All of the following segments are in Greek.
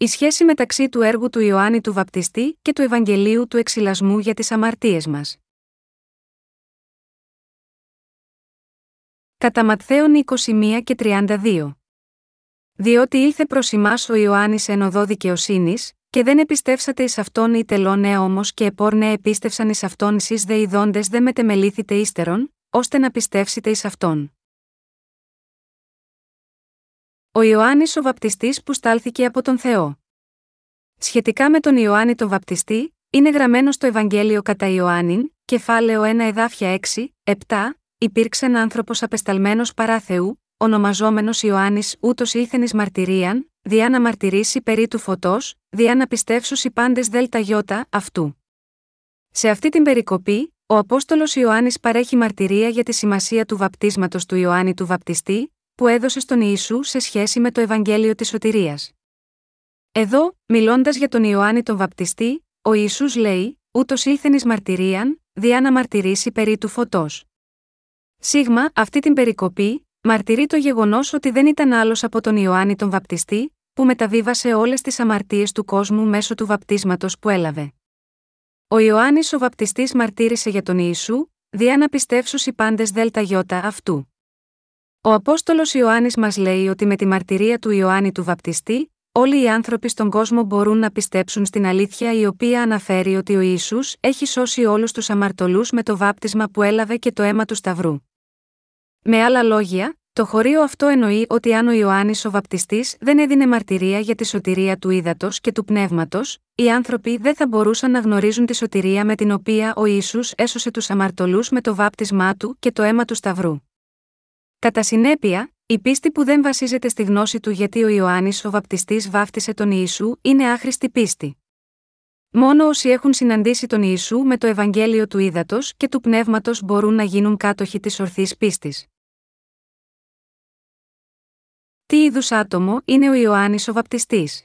Η σχέση μεταξύ του έργου του Ιωάννη του Βαπτιστή και του Ευαγγελίου του Εξυλασμού για τις αμαρτίες μας. Κατά Ματθαίον 21 και 32 Διότι ήλθε προς εμά ο Ιωάννης εν οδό δικαιοσύνης, και δεν επιστεύσατε εις αυτόν οι τελώνε όμως και επόρνε επίστευσαν εις αυτόν εσείς δε ειδώντες δε μετεμελήθητε ύστερον, ώστε να πιστεύσετε εις αυτόν. Ο Ιωάννης ο Βαπτιστής που στάλθηκε από τον Θεό. Σχετικά με τον Ιωάννη τον Βαπτιστή, είναι γραμμένο στο Ευαγγέλιο κατά Ιωάννην, κεφάλαιο 1 εδάφια 6, 7, υπήρξε ένα άνθρωπος απεσταλμένος παρά Θεού, ονομαζόμενος Ιωάννης, ούτως ήλθεν ει μαρτυρίαν, διά να μαρτυρήσει περί του φωτός, διά να οι πάντες δέλτα γιώτα αυτού. Σε αυτή την περικοπή, ο Απόστολος Ιωάννης παρέχει μαρτυρία για τη σημασία του βαπτίσματος του Ιωάννη του Βαπτιστή, που έδωσε στον Ιησού σε σχέση με το Ευαγγέλιο της Σωτηρίας. Εδώ, μιλώντας για τον Ιωάννη τον Βαπτιστή, ο Ιησούς λέει: Ούτως ήλθεν εις μαρτυρίαν, διά να μαρτυρήσει περί του φωτός. Σίγμα, αυτή την περικοπή, μαρτυρεί το γεγονός ότι δεν ήταν άλλος από τον Ιωάννη τον Βαπτιστή, που μεταβίβασε όλες τις αμαρτίες του κόσμου μέσω του βαπτίσματος που έλαβε. Ο Ιωάννης ο Βαπτιστής μαρτύρησε για τον Ιησού, διά να πιστεύσουν οι πάντες ΔΕΛΤΑ γιώτα αυτού. Ο Απόστολος Ιωάννης μας λέει ότι με τη μαρτυρία του Ιωάννη του Βαπτιστή, όλοι οι άνθρωποι στον κόσμο μπορούν να πιστέψουν στην αλήθεια η οποία αναφέρει ότι ο Ισού έχει σώσει όλους τους αμαρτωλούς με το βάπτισμα που έλαβε και το αίμα του Σταυρού. Με άλλα λόγια, το χωρίο αυτό εννοεί ότι αν ο Ιωάννης ο Βαπτιστής δεν έδινε μαρτυρία για τη σωτηρία του ύδατος και του πνεύματος, οι άνθρωποι δεν θα μπορούσαν να γνωρίζουν τη σωτηρία με την οποία ο Ισού έσωσε τους αμαρτωλούς με το βάπτισμά του και το αίμα του Σταυρού. Κατά συνέπεια, η πίστη που δεν βασίζεται στη γνώση του γιατί ο Ιωάννης ο Βαπτιστής βάφτισε τον Ιησού είναι άχρηστη πίστη. Μόνο όσοι έχουν συναντήσει τον Ιησού με το Ευαγγέλιο του Ήδατος και του Πνεύματος μπορούν να γίνουν κάτοχοι της ορθής πίστης. Τι είδους άτομο είναι ο Ιωάννης ο Βαπτιστής;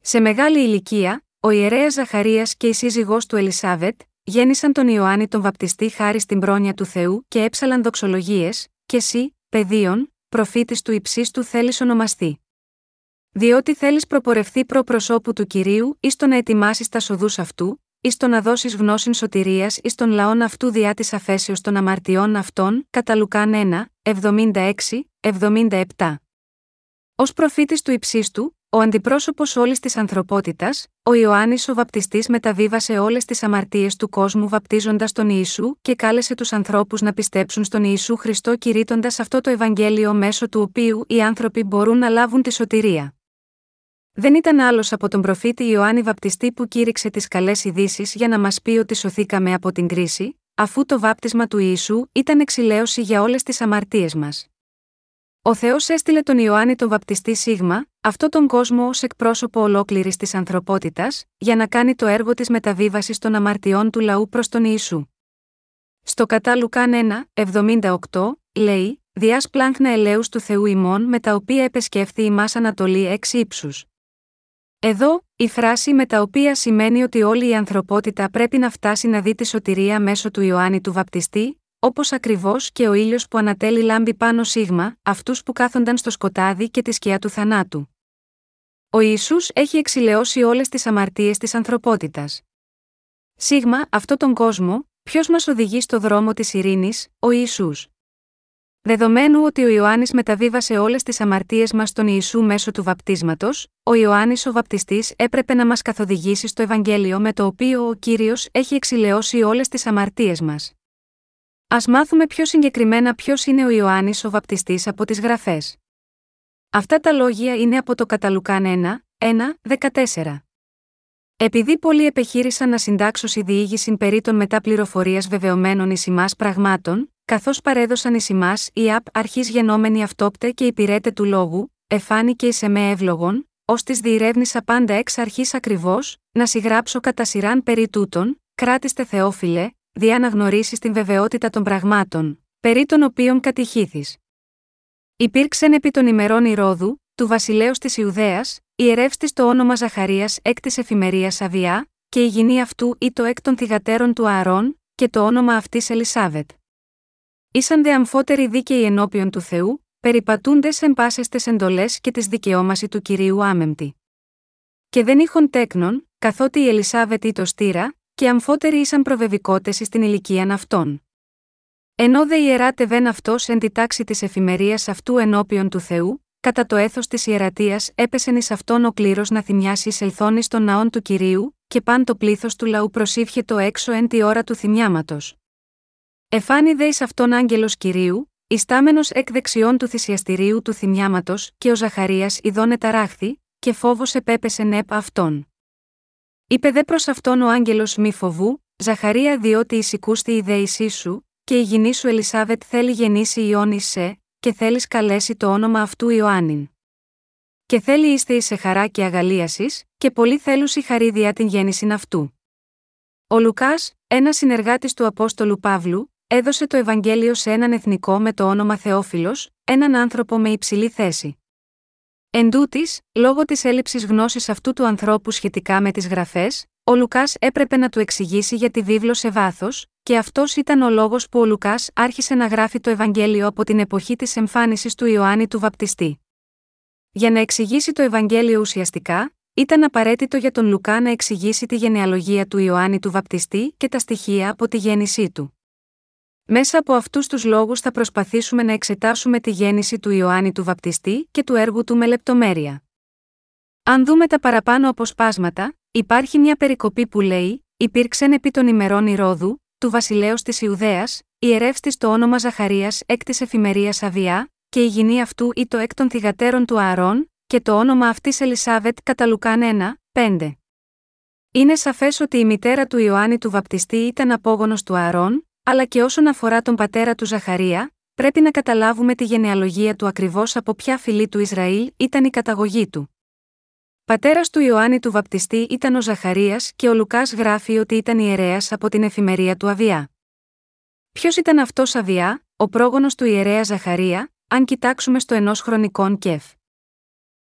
Σε μεγάλη ηλικία, ο ιερέας Ζαχαρίας και η σύζυγός του Ελισάβετ γέννησαν τον Ιωάννη τον Βαπτιστή χάρη στην πρόνοια του Θεού και έψαλαν δοξολογίες, και εσύ, παιδίον, προφήτης του υψίστου θέλεις ονομαστεί. Διότι θέλεις προπορευθεί προ προσώπου του κυρίου, ή στο να ετοιμάσεις τα σοδούς αυτού, ή στο να δώσεις γνώση σωτηρίας εις των λαών αυτού διά της αφέσεως των αμαρτιών αυτών, κατά Λουκάν 1, 76, 77. Ω προφήτης του υψίστου, ο αντιπρόσωπος όλης της ανθρωπότητας, ο Ιωάννης ο Βαπτιστής μεταβίβασε όλες τις αμαρτίες του κόσμου βαπτίζοντας τον Ιησού και κάλεσε τους ανθρώπους να πιστέψουν στον Ιησού Χριστό κηρύττοντας αυτό το Ευαγγέλιο μέσω του οποίου οι άνθρωποι μπορούν να λάβουν τη σωτηρία. Δεν ήταν άλλος από τον προφήτη Ιωάννη Βαπτιστή που κήρυξε τις καλές ειδήσεις για να μας πει ότι σωθήκαμε από την κρίση, αφού το βάπτισμα του Ιησού ήταν εξηλαίωση για όλες τις αμαρτίες μας. Ο Θεός έστειλε τον Ιωάννη τον Βαπτιστή Σίγμα, αυτό τον κόσμο ως εκπρόσωπο ολόκληρης της ανθρωπότητας, για να κάνει το έργο της μεταβίβασης των αμαρτιών του λαού προς τον Ιησού. Στο κατά Λουκάν 1, 78, λέει: Διάς πλάγχνα ελέους του Θεού ημών με τα οποία επεσκέφθη η Ανατολή έξι ύψους. Εδώ, η φράση με τα οποία σημαίνει ότι όλη η ανθρωπότητα πρέπει να φτάσει να δει τη σωτηρία μέσω του Ιωάννη του Βαπτιστή, Όπως ακριβώς και ο ήλιος που ανατέλει λάμπει πάνω σίγμα, αυτούς που κάθονταν στο σκοτάδι και τη σκιά του θανάτου. Ο Ισού έχει εξηλαιώσει όλες τις αμαρτίες της ανθρωπότητας. Σίγμα, αυτόν τον κόσμο, ποιος μας οδηγεί στο δρόμο της ειρήνης, ο Ισού. Δεδομένου ότι ο Ιωάννης μεταβίβασε όλες τις αμαρτίες μας στον Ιησού μέσω του βαπτίσματος, ο Ιωάννης ο Βαπτιστής έπρεπε να μας καθοδηγήσει στο Ευαγγέλιο με το οποίο ο κύριος έχει εξηλαιώσει όλες τις αμαρτίες μας. Α μάθουμε πιο συγκεκριμένα ποιος είναι ο Ιωάννης ο Βαπτιστής από τις γραφές. Αυτά τα λόγια είναι από το Καταλουκάν 1, 1, 14. Επειδή πολλοί επιχείρησαν να συντάξουν διήγηση περί των μετά πληροφορία βεβαιωμένων ει πραγμάτων, καθώς παρέδωσαν ει ημάς η ΑΠ αρχής γενόμενη αυτόπτε και υπηρέτε του λόγου, εφάνηκε ει εμέ εύλογον, ως της διηρεύνησα πάντα εξ αρχής ακριβώς, να συγγράψω κατά σειράν περί τούτων, κράτηστε Θεόφιλε, δι' αναγνωρίσεις την βεβαιότητα των πραγμάτων, περί των οποίων κατηχήθης. Υπήρξεν επί των ημερών Ηρόδου, του βασιλέως της Ιουδαίας, ιερεύστη το όνομα Ζαχαρίας εκ της εφημερίας Αβιά, και η γυνή αυτού ή το εκ των θυγατέρων του Ααρών, και το όνομα αυτής Ελισάβετ. Ήσαν δε αμφότεροι δίκαιοι ενώπιον του Θεού, περιπατούντες εν πάσε εντολές και της δικαιώμαση του κυρίου Άμεμπτη. και δεν είχον τέκνον, καθότι η Ελισάβετ ή το στήρα, και αμφότεροι ήσαν προβεβικότες στην ηλικίαν αυτών. Ενώ δε ιεράτευεν αυτός εν τη τάξη της εφημερίας αυτού ενώπιον του Θεού, κατά το έθος της ιερατείας έπεσεν εις αυτόν ο κλήρος να θυμιάσει εισελθώνει στον ναόν του κυρίου, και παν το πλήθος του λαού προσήφιε το έξω εν τη ώρα του θυμιάματος. Εφάνη δε εις αυτόν άγγελος κυρίου, ιστάμενος εκ δεξιών του θυσιαστηρίου του θυμιάματος, και ο Ζαχαρίας ειδώνε ταράχθη, και φόβος επέπεσε νέπ αυτόν. Είπε δε προς αυτόν ο άγγελος μη φοβού, Ζαχαρία διότι εισηκούστη η δέησή σου, και η γυνή σου Ελισάβετ θέλει γεννήσει Ιόνι σε, και θέλεις καλέσει το όνομα αυτού Ιωάννην. Και θέλει είστε εις σε χαρά και αγαλίασης, και πολύ θέλουσι χαρίδια την γέννηση αυτού. Ο Λουκάς, ένας συνεργάτης του Απόστολου Παύλου, έδωσε το Ευαγγέλιο σε έναν εθνικό με το όνομα Θεόφιλος, έναν άνθρωπο με υψηλή θέση. Εν τούτης, λόγω της έλλειψης γνώσης αυτού του ανθρώπου σχετικά με τις γραφές, ο Λουκάς έπρεπε να του εξηγήσει για τη βίβλο σε βάθος, και αυτός ήταν ο λόγος που ο Λουκάς άρχισε να γράφει το Ευαγγέλιο από την εποχή της εμφάνισης του Ιωάννη του Βαπτιστή. Για να εξηγήσει το Ευαγγέλιο ουσιαστικά, ήταν απαραίτητο για τον Λουκά να εξηγήσει τη γενεαλογία του Ιωάννη του Βαπτιστή και τα στοιχεία από τη γέννησή του. Μέσα από αυτούς τους λόγους θα προσπαθήσουμε να εξετάσουμε τη γέννηση του Ιωάννη του Βαπτιστή και του έργου του με λεπτομέρεια. Αν δούμε τα παραπάνω αποσπάσματα, υπάρχει μια περικοπή που λέει: Υπήρξεν επί των ημερών Ηρόδου, του βασιλέως της Ιουδαίας, ιερεύστης το όνομα Ζαχαρίας εκ της εφημερίας Αβιά, και η γυνή αυτού ή το εκ των θυγατέρων του Ααρών, και το όνομα αυτής Ελισάβετ κατά Λουκάν 1, 5. Είναι σαφές ότι η μητέρα του Ιωάννη του Βαπτιστή ήταν απόγονος του Ααρών, αλλά και όσον αφορά τον πατέρα του Ζαχαρία, πρέπει να καταλάβουμε τη γενεαλογία του ακριβώς από ποια φυλή του Ισραήλ ήταν η καταγωγή του. Πατέρας του Ιωάννη του Βαπτιστή ήταν ο Ζαχαρίας και ο Λουκάς γράφει ότι ήταν ιερέας από την εφημερία του Αβιά. Ποιος ήταν αυτός Αβιά, ο πρόγονος του ιερέα Ζαχαρία, αν κοιτάξουμε στο ενός χρονικών κεφ.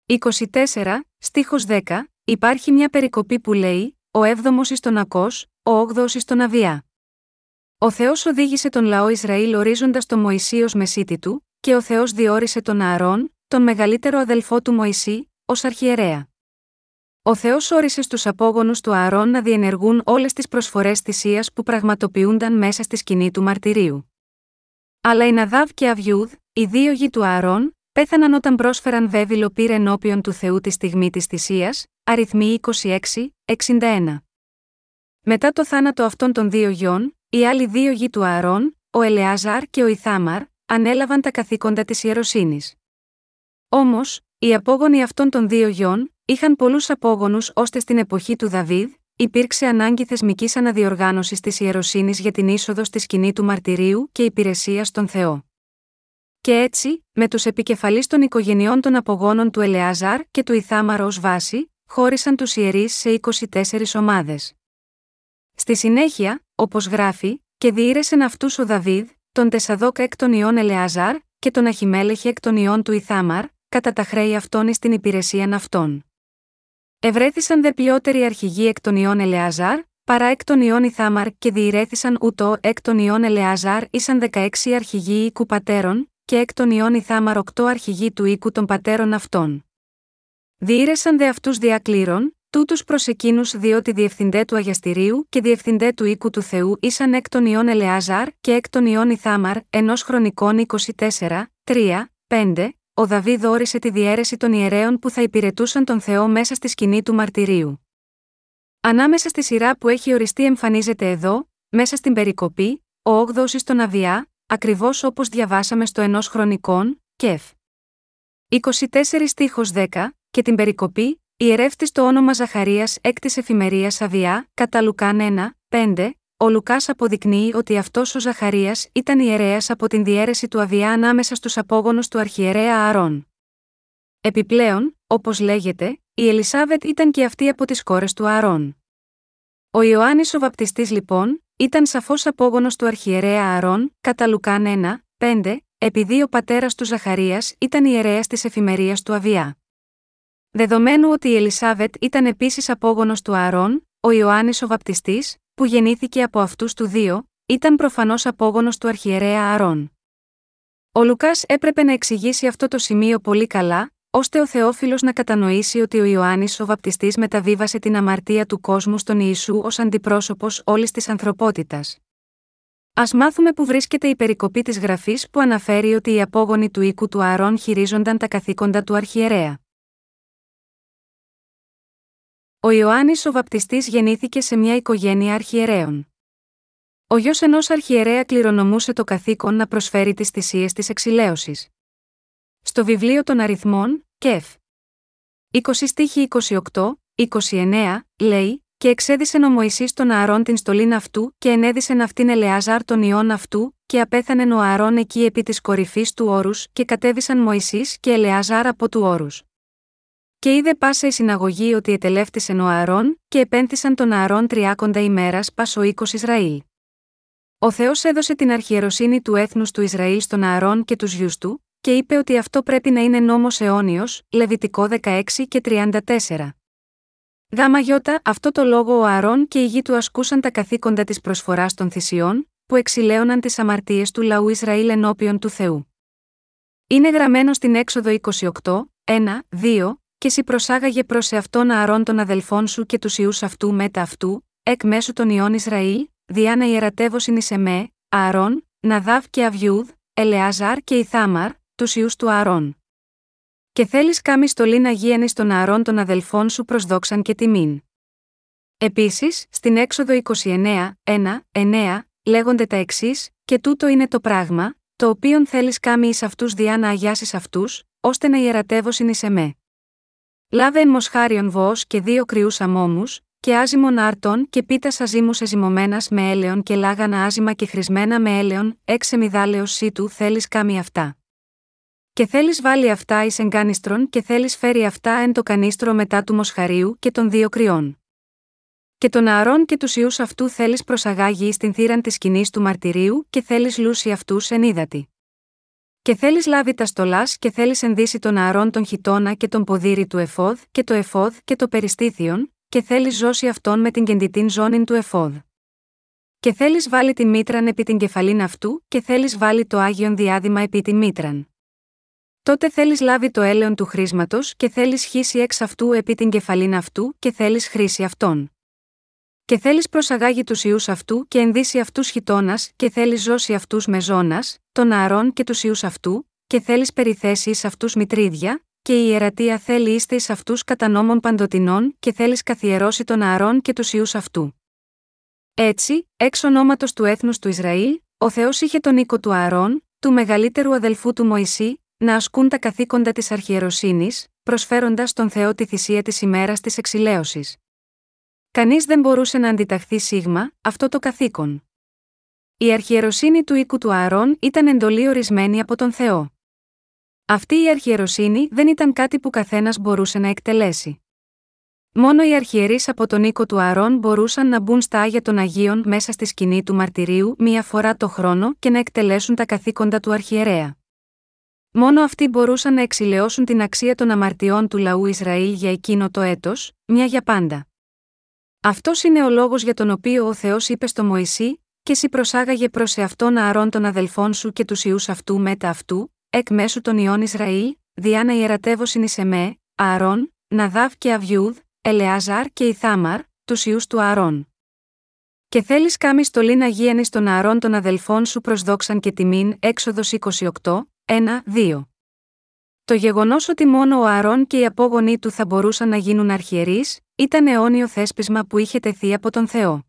24, στίχος 10, υπάρχει μια περικοπή που λέει: Ο έβδομος εις τον Ακός, ο όγδοο εις τον Αβιά. Ο Θεός οδήγησε τον λαό Ισραήλ ορίζοντας τον Μωυσή ω μεσίτη του, και ο Θεός διόρισε τον Ααρών, τον μεγαλύτερο αδελφό του Μωυσή, ως αρχιερέα. Ο Θεός όρισε στους απόγονους του Ααρών να διενεργούν όλες τις προσφορές θυσία που πραγματοποιούνταν μέσα στη σκηνή του μαρτυρίου. Αλλά η Ναδάβ και Αβιούδ, οι δύο γη του Ααρών, πέθαναν όταν πρόσφεραν βέβυλο πύρ ενώπιον του Θεού τη στιγμή της θυσίας, αριθμοί 26, 61. Μετά το θάνατο αυτών των δύο γιών, οι άλλοι δύο γη του Ααρών, ο Ελεάζαρ και ο Ιθάμαρ, ανέλαβαν τα καθήκοντα της ιεροσύνης. Όμως, οι απόγονοι αυτών των δύο γιών, είχαν πολλούς απόγονους ώστε στην εποχή του Δαβίδ, υπήρξε ανάγκη θεσμικής αναδιοργάνωσης της ιεροσύνης για την είσοδο στη σκηνή του μαρτυρίου και υπηρεσία στον Θεό. Και έτσι, με τους επικεφαλείς των οικογενειών των απογόνων του Ελεάζαρ και του Ιθάμαρ ως βάση, χώρισαν τους ιερείς σε 24 ομάδες. Στη συνέχεια, όπως γράφει, και διήρεσεν αυτούς ο Δαβίδ, τον Τεσαδόκ εκ των ιών Ελεάζαρ, και τον Αχιμέλεχε εκ των ιών του Ιθάμαρ, κατά τα χρέη αυτών εις την υπηρεσίαν αυτών. Ευρέθησαν δε ποιότεροι αρχηγοί εκ των ιών Ελεάζαρ, παρά εκ των ιών Ιθάμαρ και διηρέθησαν ούτω εκ των ιών Ελεάζαρ ήσαν 16 αρχηγοί οίκου πατέρων, και εκ των ιών Ιθάμαρ 8 αρχηγοί του οίκου των πατέρων αυτών. Διήρεσαν δε αυτούς διακλήρων, τούτους προς εκείνους διότι διευθυντέ του αγιαστηρίου και διευθυντέ του οίκου του Θεού ήσαν εκ των ιών Ελεάζαρ και εκ των ιών Ιθάμαρ, ενός χρονικών 24, 3, 5, ο Δαβίδ όρισε τη διαίρεση των ιερέων που θα υπηρετούσαν τον Θεό μέσα στη σκηνή του μαρτυρίου. Ανάμεσα στη σειρά που έχει οριστεί εμφανίζεται εδώ, μέσα στην περικοπή, ο 8ο στον Αβιά, ακριβώς όπως διαβάσαμε στο ενός χρονικών, κεφ. 24 στίχος 10, και την περικοπή, ιερεύτης το όνομα Ζαχαρίας εκ τη εφημερίας Αβιά, κατά Λουκάν 1, 5, ο Λουκάς αποδεικνύει ότι αυτός ο Ζαχαρίας ήταν ιερέας από την διαίρεση του Αβιά ανάμεσα στους απόγονου του αρχιερέα Ααρών. Επιπλέον, όπως λέγεται, η Ελισάβετ ήταν και αυτή από τις κόρες του Ααρών. Ο Ιωάννης ο Βαπτιστής λοιπόν, ήταν σαφώς απόγονος του αρχιερέα Ααρών, κατά Λουκάν 1, 5, επειδή ο πατέρας του Ζαχαρίας ήταν ιερέας της εφημερίας του Αβιά. Δεδομένου ότι η Ελισάβετ ήταν επίσης απόγονος του Ααρών, ο Ιωάννης ο Βαπτιστής, που γεννήθηκε από αυτούς του δύο, ήταν προφανώς απόγονος του αρχιερέα Ααρών. Ο Λουκάς έπρεπε να εξηγήσει αυτό το σημείο πολύ καλά, ώστε ο Θεόφιλος να κατανοήσει ότι ο Ιωάννης ο Βαπτιστής μεταβίβασε την αμαρτία του κόσμου στον Ιησού ως αντιπρόσωπος όλης της ανθρωπότητας. Α μάθουμε που βρίσκεται η περικοπή της γραφής που αναφέρει ότι οι απόγονοι του οίκου του Αρών χειρίζονταν τα καθήκοντα του αρχιερέα. Ο Ιωάννης ο Βαπτιστής γεννήθηκε σε μια οικογένεια αρχιερέων. Ο γιος ενός αρχιερέα κληρονομούσε το καθήκον να προσφέρει τις θυσίες της εξηλαίωσης. Στο βιβλίο των αριθμών, ΚΕΦ. 20 στίχη 28, 29, λέει, και εξέδισεν ο Μωυσής τον Ααρών την στολήν αυτού, και ενέδισεν αυτήν Ελεάζαρ τον ιόν αυτού, και απέθανε ο Ααρών εκεί επί της κορυφής του όρους, και κατέβησαν Μωυσής και Ελεάζαρ από του όρους. Και είδε πάσα η συναγωγή ότι ετελεύτησεν ο Ααρών, και επένθησαν τον Ααρών τριάκοντα ημέρας πάσο οίκος Ισραήλ. Ο Θεός έδωσε την αρχιεροσύνη του έθνους του Ισραήλ στον Ααρών και τους γιους του, και είπε ότι αυτό πρέπει να είναι νόμος αιώνιος, Λεβιτικό 16 και 34. Γάμα γιώτα, αυτό το λόγο ο Αρών και η γη του ασκούσαν τα καθήκοντα της προσφοράς των θυσιών, που εξηλαίωναν τις αμαρτίες του λαού Ισραήλ ενώπιον του Θεού. Είναι γραμμένο στην έξοδο 28, 1, 2, και σι προσάγαγε προς εαυτόν Ααρών των αδελφών σου και τους ιούς αυτού μετά αυτού, εκ μέσου των ιών Ισραήλ, διάνα ιερατεύωσιν εις εμέ, Ααρών, Ναδάβ και Αβιούδ, Ελεάζαρ και Ιθάμαρ, τους ιούς του Ααρών. Και θέλεις κάμι στολήν αγίανη των Ααρών των αδελφών σου προς δόξαν και τιμήν. Επίσης, στην έξοδο 29, 1, 9, λέγονται τα εξής, και τούτο είναι το πράγμα, το οποίον θέλεις κάμι εις αυτούς διά να αγιάσεις αυτούς, ώστε να ιερατεύωσιν εις εμέ. Λάβε εν μοσχάριον βό και δύο κρυούς αμόμου, και άζυμον άρτων και πίτας αζήμους εζυμωμένα με έλεον και λάγανα άζημα και χρησμένα με έλεον, έξε μηδάλεω του θέλεις κάμι αυτά. Και θέλεις βάλει αυτά εις εγκάνιστρον και θέλεις φέρει αυτά εν το κανίστρο μετά του μοσχαρίου και των δύο κρυών. Και τον ααρών και τους ιούς αυτού θέλεις προσαγάγει εις την θύραν της σκηνής του μαρτυρίου και θέλεις λούσει αυτούς εν ύδατη. Και θέλεις λάβει τα στολάς και θέλεις ενδύσει τον ααρών τον χιτόνα και τον ποδήρι του εφόδ και το εφόδ και το περιστήθιον, και θέλεις ζώσει αυτόν με την κεντητήν ζώνην του εφόδ. Και θέλεις βάλει τη μήτραν επί την κεφαλήν αυτού, και θέλεις βάλει το άγιον διάδημα επί τη μήτραν. Τότε θέλεις λάβει το έλεον του χρήσματος και θέλεις χύσει εξ αυτού επί την κεφαλήν αυτού και θέλεις χρήση αυτών. Και θέλεις προσαγάγει τους ιούς αυτού και ενδύσει αυτούς χιτώνας και θέλεις ζώσει αυτούς με ζώνας, τον ααρών και τους ιούς αυτού, και θέλεις περιθέσεις εις αυτούς μητρίδια, και η ιερατεία θέλει είστε ει αυτούς κατά νόμων παντοτινών και θέλεις καθιερώσει τον ααρών και τους ιούς αυτού. Έτσι, εξ ονόματος του έθνους του Ισραήλ, ο Θεός είχε τον οίκο του Ααρών, του μεγαλύτερου αδελφού του Μωυσή, να ασκούν τα καθήκοντα της αρχιεροσύνης, προσφέροντας στον Θεό τη θυσία της ημέρας της εξηλαίωσης. Κανείς δεν μπορούσε να αντιταχθεί σίγμα αυτό το καθήκον. Η αρχιεροσύνη του οίκου του Ααρών ήταν εντολή ορισμένη από τον Θεό. Αυτή η αρχιεροσύνη δεν ήταν κάτι που καθένας μπορούσε να εκτελέσει. Μόνο οι αρχιερείς από τον οίκο του Ααρών μπορούσαν να μπουν στα Άγια των Αγίων μέσα στη σκηνή του μαρτυρίου μία φορά το χρόνο και να εκτελέσουν τα καθήκοντα του αρχιερέα. Μόνο αυτοί μπορούσαν να εξηλαιώσουν την αξία των αμαρτιών του λαού Ισραήλ για εκείνο το έτος, μια για πάντα. Αυτός είναι ο λόγος για τον οποίο ο Θεός είπε στο Μωυσή, και σι προσάγαγε προς εαυτόν ααρών των αδελφών σου και τους ιούς αυτού μετά αυτού, εκ μέσου των ιών Ισραήλ, διά να ιερατεύωσιν εις εμέ, Ααρών, Ναδάβ και Αβιούδ, Ελεάζαρ και Ιθάμαρ, τους ιούς του Ααρών. Και θέλεις κάμι στολήν αγίανη των Ααρών των αδελφών σου προς δόξαν και τιμήν, έξοδος 28, 1, 2. Το γεγονός ότι μόνο ο Αρών και οι απόγονοί του θα μπορούσαν να γίνουν αρχιερείς, ήταν αιώνιο θέσπισμα που είχε τεθεί από τον Θεό.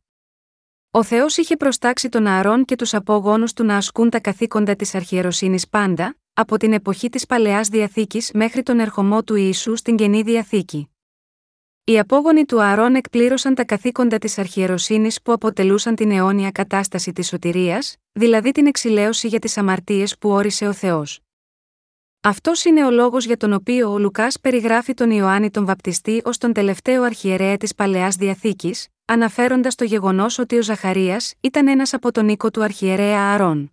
Ο Θεός είχε προστάξει τον Αρών και τους απόγονους του να ασκούν τα καθήκοντα της αρχιεροσύνης πάντα, από την εποχή της παλαιάς διαθήκης μέχρι τον ερχομό του Ιησού στην καινή διαθήκη. Οι απόγονοι του Αρών εκπλήρωσαν τα καθήκοντα της αρχιεροσύνης που αποτελούσαν την αιώνια κατάσταση της σωτηρίας, δηλαδή την εξηλαίωση για τις αμαρτίες που όρισε ο Θεός. Αυτός είναι ο λόγος για τον οποίο ο Λουκάς περιγράφει τον Ιωάννη τον Βαπτιστή ως τον τελευταίο αρχιερέα της παλαιάς διαθήκης, αναφέροντας το γεγονός ότι ο Ζαχαρίας ήταν ένας από τον οίκο του αρχιερέα Αρών.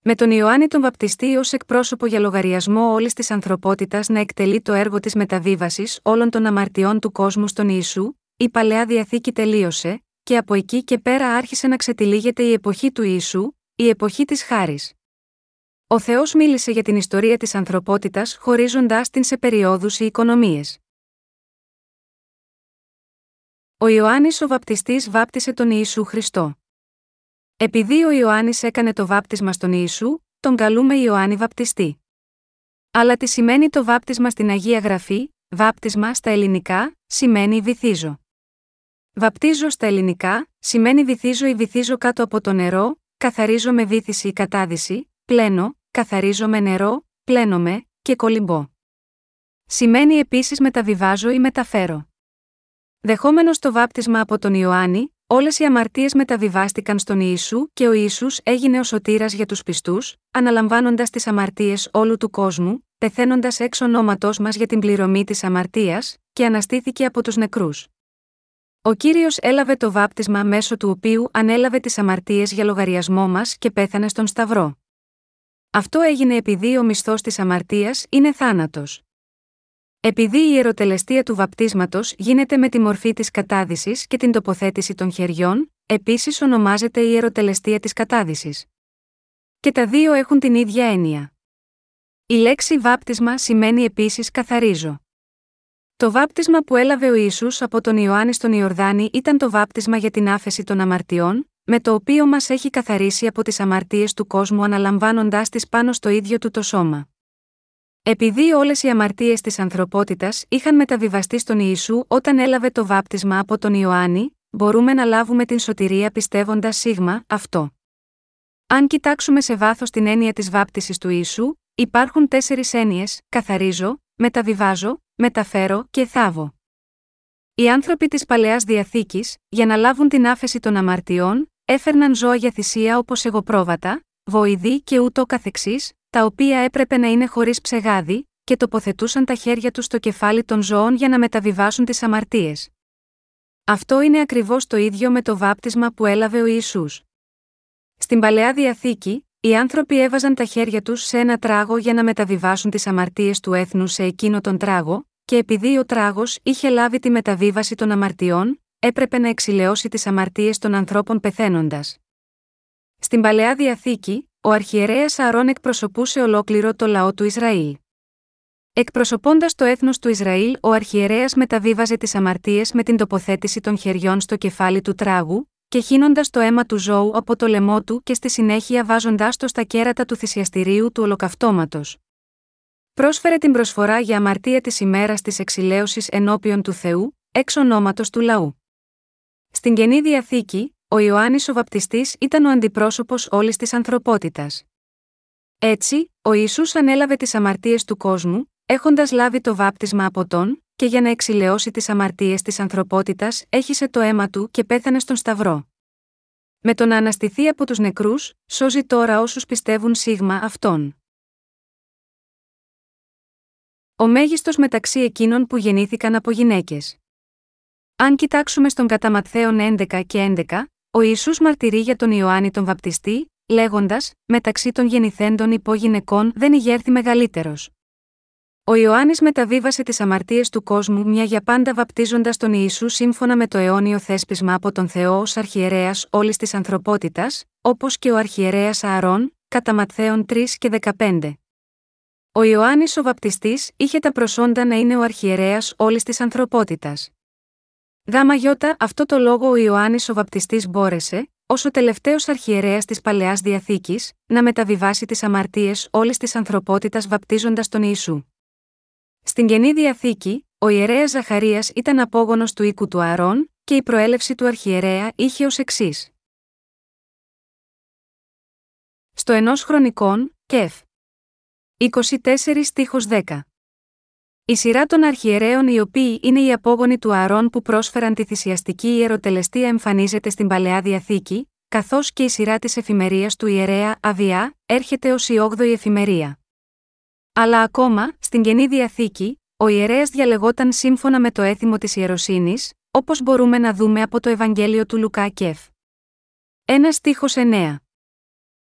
Με τον Ιωάννη τον Βαπτιστή ως εκπρόσωπο για λογαριασμό όλης της ανθρωπότητας να εκτελεί το έργο της μεταβίβασης όλων των αμαρτιών του κόσμου στον Ιησού, η παλαιά διαθήκη τελείωσε, και από εκεί και πέρα άρχισε να ξετυλίγεται η εποχή του Ιησού, η εποχή της χάρης. Ο Θεός μίλησε για την ιστορία της ανθρωπότητας χωρίζοντάς την σε περιόδους ή οικονομίες. Ο Ιωάννης ο Βαπτιστής βάπτισε τον Ιησού Χριστό. Επειδή ο Ιωάννης έκανε το βάπτισμα στον Ιησού, τον καλούμε Ιωάννη Βαπτιστή. Αλλά τι σημαίνει το βάπτισμα στην Αγία Γραφή, βάπτισμα στα ελληνικά, σημαίνει βυθίζω. Βαπτίζω στα ελληνικά, σημαίνει βυθίζω ή βυθίζω κάτω από το νερό, καθαρίζω με βύθιση ή κατάδυση, πλένω, καθαρίζω με νερό, πλένομαι, και κολυμπώ. Σημαίνει επίσης μεταβιβάζω ή μεταφέρω. Δεχόμενος το βάπτισμα από τον Ιωάννη, όλες οι αμαρτίες μεταβιβάστηκαν στον Ιησού και ο Ιησούς έγινε ο σωτήρας για τους πιστούς, αναλαμβάνοντας τις αμαρτίες όλου του κόσμου, πεθαίνοντας εξ ονόματός μας για την πληρωμή της αμαρτίας, και αναστήθηκε από τους νεκρούς. Ο κύριος έλαβε το βάπτισμα μέσω του οποίου ανέλαβε τις αμαρτίες για λογαριασμό μας και πέθανε στον Σταυρό. Αυτό έγινε επειδή ο μισθός της αμαρτίας είναι θάνατος. Επειδή η ιεροτελεστία του βαπτίσματος γίνεται με τη μορφή της κατάδυσης και την τοποθέτηση των χεριών, επίσης ονομάζεται η ιεροτελεστία της κατάδυσης. Και τα δύο έχουν την ίδια έννοια. Η λέξη βάπτισμα σημαίνει επίσης καθαρίζω. Το βάπτισμα που έλαβε ο Ισού από τον Ιωάννης στον Ιορδάνη ήταν το βάπτισμα για την άφεση των αμαρτιών, με το οποίο μας έχει καθαρίσει από τις αμαρτίες του κόσμου αναλαμβάνοντάς τις πάνω στο ίδιο του το σώμα. Επειδή όλες οι αμαρτίες της ανθρωπότητας είχαν μεταβιβαστεί στον Ιησού όταν έλαβε το βάπτισμα από τον Ιωάννη, μπορούμε να λάβουμε την σωτηρία πιστεύοντας σίγμα αυτό. Αν κοιτάξουμε σε βάθος την έννοια της βάπτισης του Ιησού, υπάρχουν τέσσερις έννοιες: καθαρίζω, μεταβιβάζω, μεταφέρω και θάβω. Οι άνθρωποι της παλαιάς διαθήκης, για να λάβουν την άφεση των αμαρτιών, έφερναν ζώα για θυσία όπως εγωπρόβατα, βοηδή και ούτω καθεξής, τα οποία έπρεπε να είναι χωρίς ψεγάδι, και τοποθετούσαν τα χέρια τους στο κεφάλι των ζώων για να μεταβιβάσουν τις αμαρτίες. Αυτό είναι ακριβώς το ίδιο με το βάπτισμα που έλαβε ο Ιησούς. Στην παλαιά διαθήκη, οι άνθρωποι έβαζαν τα χέρια τους σε ένα τράγο για να μεταβιβάσουν τις αμαρτίες του έθνου σε εκείνο τον τράγο, και επειδή ο τράγος είχε λάβει τη μεταβίβαση των αμαρτιών, έπρεπε να εξηλαιώσει τις αμαρτίες των ανθρώπων πεθαίνοντας. Στην παλαιά διαθήκη, ο αρχιερέας Αρών εκπροσωπούσε ολόκληρο το λαό του Ισραήλ. Εκπροσωπώντας το έθνος του Ισραήλ, ο αρχιερέας μεταβίβαζε τις αμαρτίες με την τοποθέτηση των χεριών στο κεφάλι του τράγου, και χύνοντας το αίμα του ζώου από το λαιμό του και στη συνέχεια βάζοντάς το στα κέρατα του θυσιαστηρίου του ολοκαυτώματος. Πρόσφερε την προσφορά για αμαρτία της ημέρας της εξηλαίωσης ενώπιον του Θεού, εξ ονόματος του λαού. Στην καινή διαθήκη, ο Ιωάννης ο Βαπτιστής ήταν ο αντιπρόσωπος όλης της ανθρωπότητας. Έτσι, ο Ιησούς ανέλαβε τις αμαρτίες του κόσμου, έχοντας λάβει το βάπτισμα από τον, και για να εξηλαιώσει τις αμαρτίες της ανθρωπότητας, έχισε το αίμα του και πέθανε στον Σταυρό. Με το να αναστηθεί από τους νεκρούς, σώζει τώρα όσους πιστεύουν σίγμα αυτόν. Ο μέγιστος μεταξύ εκείνων που γεννήθηκαν από γυναίκες. Αν κοιτάξουμε στον κατά Ματθαίον 11 και 11, ο Ιησούς μαρτυρεί για τον Ιωάννη τον Βαπτιστή, λέγοντας: Μεταξύ των γεννηθέντων υπόγυναικών δεν ηγέρθη μεγαλύτερος. Ο Ιωάννης μεταβίβασε τις αμαρτίες του κόσμου μια για πάντα βαπτίζοντας τον Ιησού σύμφωνα με το αιώνιο θέσπισμα από τον Θεό ως αρχιερέας όλης της ανθρωπότητας, όπως και ο αρχιερέας Ααρών, κατά Ματθαίων 3 και 15. Ο Ιωάννης ο Βαπτιστής είχε τα προσόντα να είναι ο αρχιερέας όλης της ανθρωπότητας. Γάμα γιώτα, αυτό το λόγο ο Ιωάννης ο Βαπτιστής μπόρεσε, ως ο τελευταίος αρχιερέας της παλαιάς διαθήκης, να μεταβιβάσει τις αμαρτίες όλης της ανθρωπότητας βαπτίζοντας τον Ιησού. Στην καινή διαθήκη, ο ιερέας Ζαχαρίας ήταν απόγονος του οίκου του Αρών, και η προέλευση του αρχιερέα είχε ως εξής. Στο ενός χρονικών, κεφ. 24 στίχος 10. Η σειρά των αρχιερέων οι οποίοι είναι οι απόγονοι του Αρών που πρόσφεραν τη θυσιαστική ιεροτελεστία εμφανίζεται στην Παλαιά Διαθήκη, καθώς και η σειρά της εφημερίας του ιερέα Αβιά έρχεται ως η 8η εφημερία. Αλλά ακόμα, στην Καινή Διαθήκη, ο ιερέας διαλεγόταν σύμφωνα με το έθιμο της ιεροσύνης, όπως μπορούμε να δούμε από το Ευαγγέλιο του Λουκά Κεφ. Ένας στίχος 9.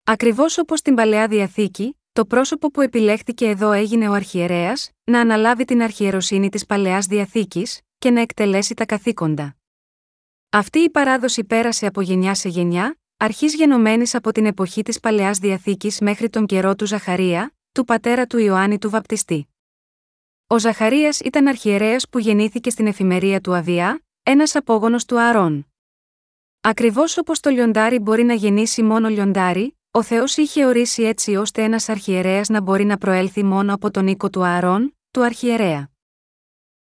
Ακριβώς όπως στην Παλαιά Διαθήκη, το πρόσωπο που επιλέχθηκε εδώ έγινε ο αρχιερέας, να αναλάβει την αρχιεροσύνη της Παλαιάς Διαθήκης και να εκτελέσει τα καθήκοντα. Αυτή η παράδοση πέρασε από γενιά σε γενιά, αρχής γενομένης από την εποχή της παλαιάς διαθήκης μέχρι τον καιρό του Ζαχαρία, του πατέρα του Ιωάννη του Βαπτιστή. Ο Ζαχαρίας ήταν αρχιερέας που γεννήθηκε στην εφημερία του Αβιά, ένας απόγονος του Αρών. Ακριβώς όπως το λιοντάρι μπορεί να γεννήσει μόνο λιοντάρι, ο Θεός είχε ορίσει έτσι ώστε ένας αρχιερέας να μπορεί να προέλθει μόνο από τον οίκο του Αρών, του αρχιερέα.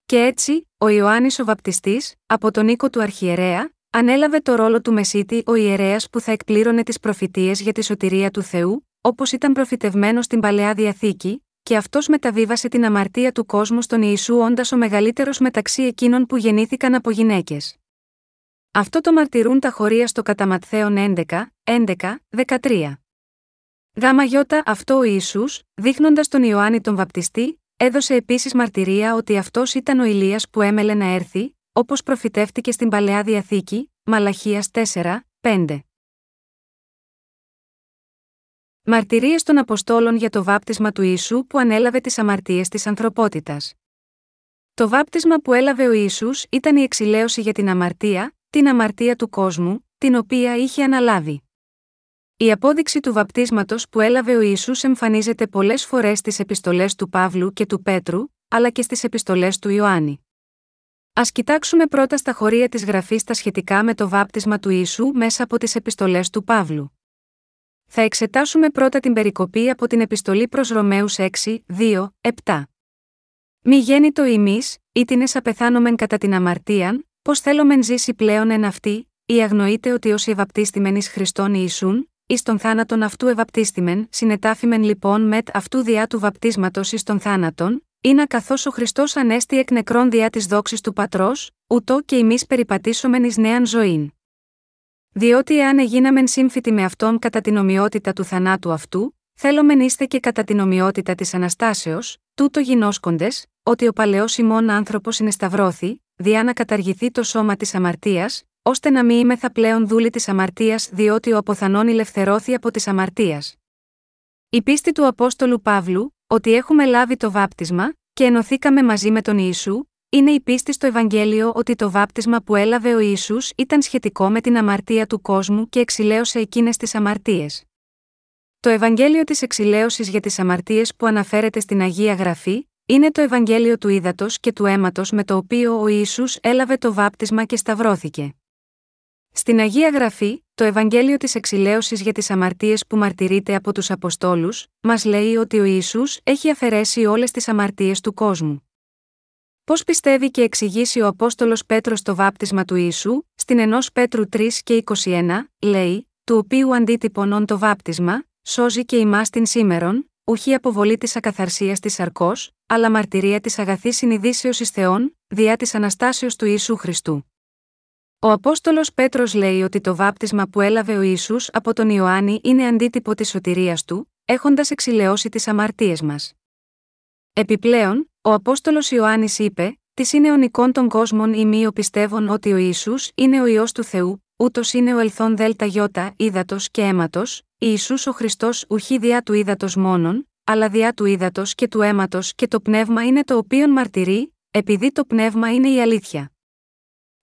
Και έτσι, ο Ιωάννης ο Βαπτιστής, από τον οίκο του αρχιερέα, ανέλαβε το ρόλο του Μεσίτη ο ιερέας που θα εκπλήρωνε τις προφητείες για τη σωτηρία του Θεού, όπως ήταν προφητευμένο στην παλαιά διαθήκη, και αυτός μεταβίβασε την αμαρτία του κόσμου στον Ιησού όντας ο μεγαλύτερος μεταξύ εκείνων που γεννήθηκαν από γυναίκες. Αυτό το μαρτυρούν τα χωρία στο κατά 11, 11, 13. Γάμα γιώτα αυτό ο Ιησούς, δείχνοντας τον Ιωάννη τον Βαπτιστή, έδωσε επίσης μαρτυρία ότι αυτός ήταν ο Ηλίας που έμελε να έρθει, όπως προφητεύτηκε στην παλαιά διαθήκη, Μαλαχίας 4, 5. Μαρτυρίες των Αποστόλων για το βάπτισμα του Ιησού που ανέλαβε τις αμαρτίες της ανθρωπότητας. Το βάπτισμα που έλαβε ο Ιησούς ήταν η εξηλαίωση για την αμαρτία, την αμαρτία του κόσμου, την οποία είχε αναλάβει. Η απόδειξη του βαπτίσματος που έλαβε ο Ιησούς εμφανίζεται πολλές φορές στις επιστολές του Παύλου και του Πέτρου, αλλά και στις επιστολές του Ιωάννη. Α κοιτάξουμε πρώτα στα χωρία της γραφής τα σχετικά με το βάπτισμα του Ιησού μέσα από τις επιστολές του Παύλου. Θα εξετάσουμε πρώτα την περικοπή από την επιστολή προς Ρωμαίους 6, 2, 7. Μη γέννητο ημί, ή την απεθάνομεν κατά την αμαρτίαν, πώς θέλομεν ζήσει πλέον εν αυτή, ή αγνοείται ότι όσοι ευαπτίστημεν εις Χριστόν Ιησούν, εις τον θάνατον αυτού ευαπτίστημεν, συνετάφημεν λοιπόν μετ αυτού διά του βαπτίσματος εις τον θάνατον, είναι καθώς ο Χριστός ανέστη εκ νεκρών διά της δόξης του πατρός, ούτω και εμείς περιπατήσομεν εις νέαν ζωήν. Διότι εάν εγίναμεν σύμφυτοι με αυτόν κατά την ομοιότητα του θανάτου αυτού, θέλομεν είστε και κατά την ομοιότητα της Αναστάσεως, τούτο γινώσκοντες, ότι ο παλαιός ημών άνθρωπος είναι σταυρώθη, διά να καταργηθεί το σώμα της αμαρτίας, ώστε να μην είμαι θα πλέον δούλη της αμαρτίας διότι ο αποθανόν ελευθερώθη από της αμαρτίας. Η πίστη του Απόστολου Παύλου, ότι έχουμε λάβει το βάπτισμα, και ενωθήκαμε μαζί με τον Ιησού, είναι η πίστη στο Ευαγγέλιο ότι το βάπτισμα που έλαβε ο Ισού ήταν σχετικό με την αμαρτία του κόσμου και εξηλαίωσε εκείνες τις αμαρτίες. Το Ευαγγέλιο της εξηλαίωσης για τις αμαρτίες που αναφέρεται στην Αγία Γραφή, είναι το Ευαγγέλιο του ύδατο και του αίματος με το οποίο ο Ιησούς έλαβε το βάπτισμα και σταυρώθηκε. Στην Αγία Γραφή, το Ευαγγέλιο της Εξηλαίωσης για τις αμαρτίες που μαρτυρείται από τους Αποστόλους, μας λέει ότι ο Ιησούς έχει αφαιρέσει όλες τις αμαρτίες του κόσμου. Πώς πιστεύει και εξηγήσει ο Απόστολος Πέτρος το βάπτισμα του Ιησού, στην 1 Πέτρου 3 και 21, λέει, του οποίου αντίτυπων το βάπτισμα, σώζει και ημάς την σήμερον, ουχή αποβολή της ακαθαρσίας της αρκό, αλλά μαρτυρία της αγαθής συνειδήσεως εις Θεών, διά της Αναστάσεως του Ιησού Χριστού. Ο Απόστολος Πέτρος λέει ότι το βάπτισμα που έλαβε ο Ισού από τον Ιωάννη είναι αντίτυπο της σωτηρίας του, έχοντας εξηλαιώσει τις αμαρτίες μας. Επιπλέον, ο Απόστολος Ιωάννης είπε: Της είναι ονικών των κόσμων ημίω πιστεύουν ότι ο Ισού είναι ο ιό του Θεού, ούτως είναι ο ελθόν δέλτα γιώτα, ύδατος και αίματος, Ιησούς ο Χριστός ουχή διά του ύδατος μόνον, αλλά διά του ύδατος και του αίματος και το πνεύμα είναι το οποίον μαρτυρεί, επειδή το πνεύμα είναι η αλήθεια.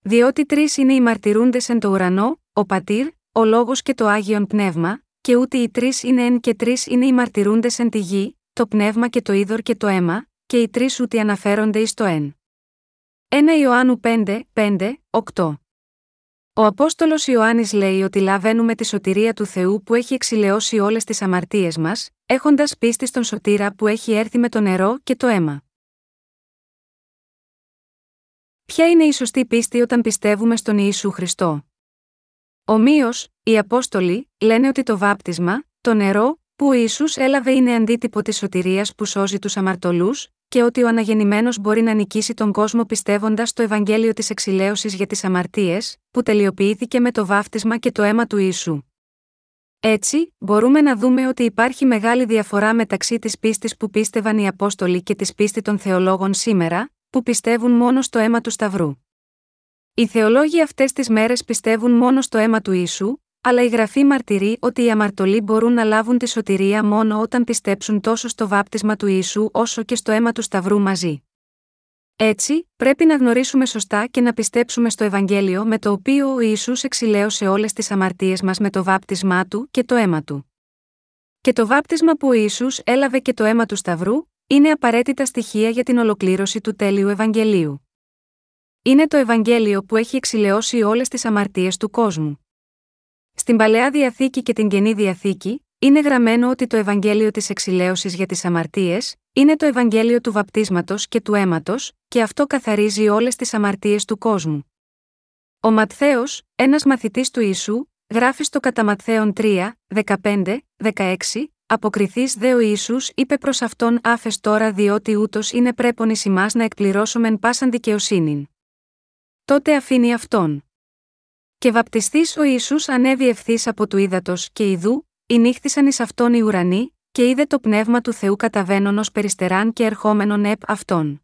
Διότι τρεις είναι οι μαρτυρούντες εν το ουρανό, ο πατήρ, ο λόγος και το άγιον πνεύμα, και ούτε οι τρεις είναι εν και τρεις είναι οι μαρτυρούντες εν τη γη, το πνεύμα και το είδωρ και το αίμα, και οι τρεις ούτε αναφέρονται εις το εν. 1 Ιωάννου 5, 5, 8. Ο Απόστολος Ιωάννης λέει ότι λαβαίνουμε τη σωτηρία του Θεού που έχει εξηλαιώσει όλες τις αμαρτίες μας, έχοντας πίστη στον σωτήρα που έχει έρθει με το νερό και το αίμα. Ποια είναι η σωστή πίστη όταν πιστεύουμε στον Ιησού Χριστό; Ομοίω, οι Απόστολοι λένε ότι το βάπτισμα, το νερό, που ο Ισού έλαβε είναι αντίτυπο της σωτηρίας που σώζει τους αμαρτωλούς, και ότι ο αναγεννημένος μπορεί να νικήσει τον κόσμο πιστεύοντας το Ευαγγέλιο της εξηλαίωσης για τις αμαρτίες, που τελειοποιήθηκε με το βάφτισμα και το αίμα του Ιησού. Έτσι, μπορούμε να δούμε ότι υπάρχει μεγάλη διαφορά μεταξύ της πίστης που πίστευαν οι Απόστολοι και της πίστη των θεολόγων σήμερα, που πιστεύουν μόνο στο αίμα του Σταυρού. Οι θεολόγοι αυτές τις μέρες πιστεύουν μόνο στο αίμα του Ιησού, αλλά η γραφή μαρτυρεί ότι οι αμαρτωλοί μπορούν να λάβουν τη σωτηρία μόνο όταν πιστέψουν τόσο στο βάπτισμα του Ιησού όσο και στο αίμα του Σταυρού μαζί. Έτσι, πρέπει να γνωρίσουμε σωστά και να πιστέψουμε στο Ευαγγέλιο με το οποίο ο Ισού εξηλαίωσε όλες τις αμαρτίες μας με το βάπτισμά του και το αίμα του. Και το βάπτισμα που ο Ιησούς έλαβε και το αίμα του Σταυρού, είναι απαραίτητα στοιχεία για την ολοκλήρωση του τέλειου Ευαγγελίου. Είναι το Ευαγγέλιο που έχει εξηλαιώσει όλες τις αμαρτίες του κόσμου. Στην παλαιά διαθήκη και την καινή διαθήκη, είναι γραμμένο ότι το Ευαγγέλιο της εξηλαίωσης για τις αμαρτίες, είναι το Ευαγγέλιο του βαπτίσματος και του αίματος, και αυτό καθαρίζει όλες τις αμαρτίες του κόσμου. Ο Ματθαίος, ένας μαθητής του Ιησού, γράφει στο κατά Ματθαίον 3, 15, 16, Αποκριθείς δε ο Ιησούς είπε προς αυτόν άφες τώρα διότι ούτως είναι πρέπον ει να εκπληρώσομεν πάσαν δικαιοσύνην. Τότε αφήνει αυτόν. Και βαπτιστής ο Ιησούς ανέβη ευθύς από του ύδατος και ιδού, νύχθησαν εις αυτόν οι ουρανοί, και είδε το πνεύμα του Θεού καταβαίνον ως περιστεράν και ερχόμενον επ αυτόν.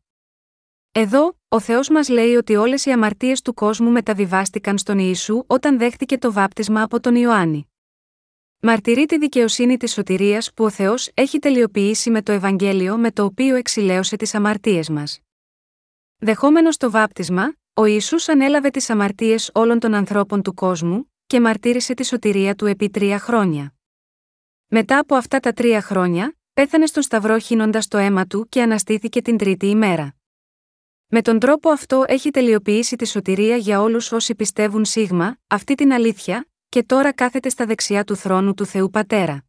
Εδώ, ο Θεός μας λέει ότι όλες οι αμαρτίες του κόσμου μεταβιβάστηκαν στον Ιησού όταν δέχτηκε το βάπτισμα από τον Ιωάννη. Μαρτυρεί τη δικαιοσύνη της σωτηρίας που ο Θεός έχει τελειοποιήσει με το Ευαγγέλιο με το οποίο εξηλαίωσε τις αμαρτίες μας. Δεχόμενος το βάπτισμα, ο Ιησούς ανέλαβε τις αμαρτίες όλων των ανθρώπων του κόσμου και μαρτύρησε τη σωτηρία του επί τρία χρόνια. Μετά από αυτά τα τρία χρόνια, πέθανε στον Σταυρό χύνοντας το αίμα του και αναστήθηκε την τρίτη ημέρα. Με τον τρόπο αυτό έχει τελειοποιήσει τη σωτηρία για όλους όσοι πιστεύουν σίγμα, αυτή την αλήθεια, και τώρα κάθεται στα δεξιά του θρόνου του Θεού Πατέρα.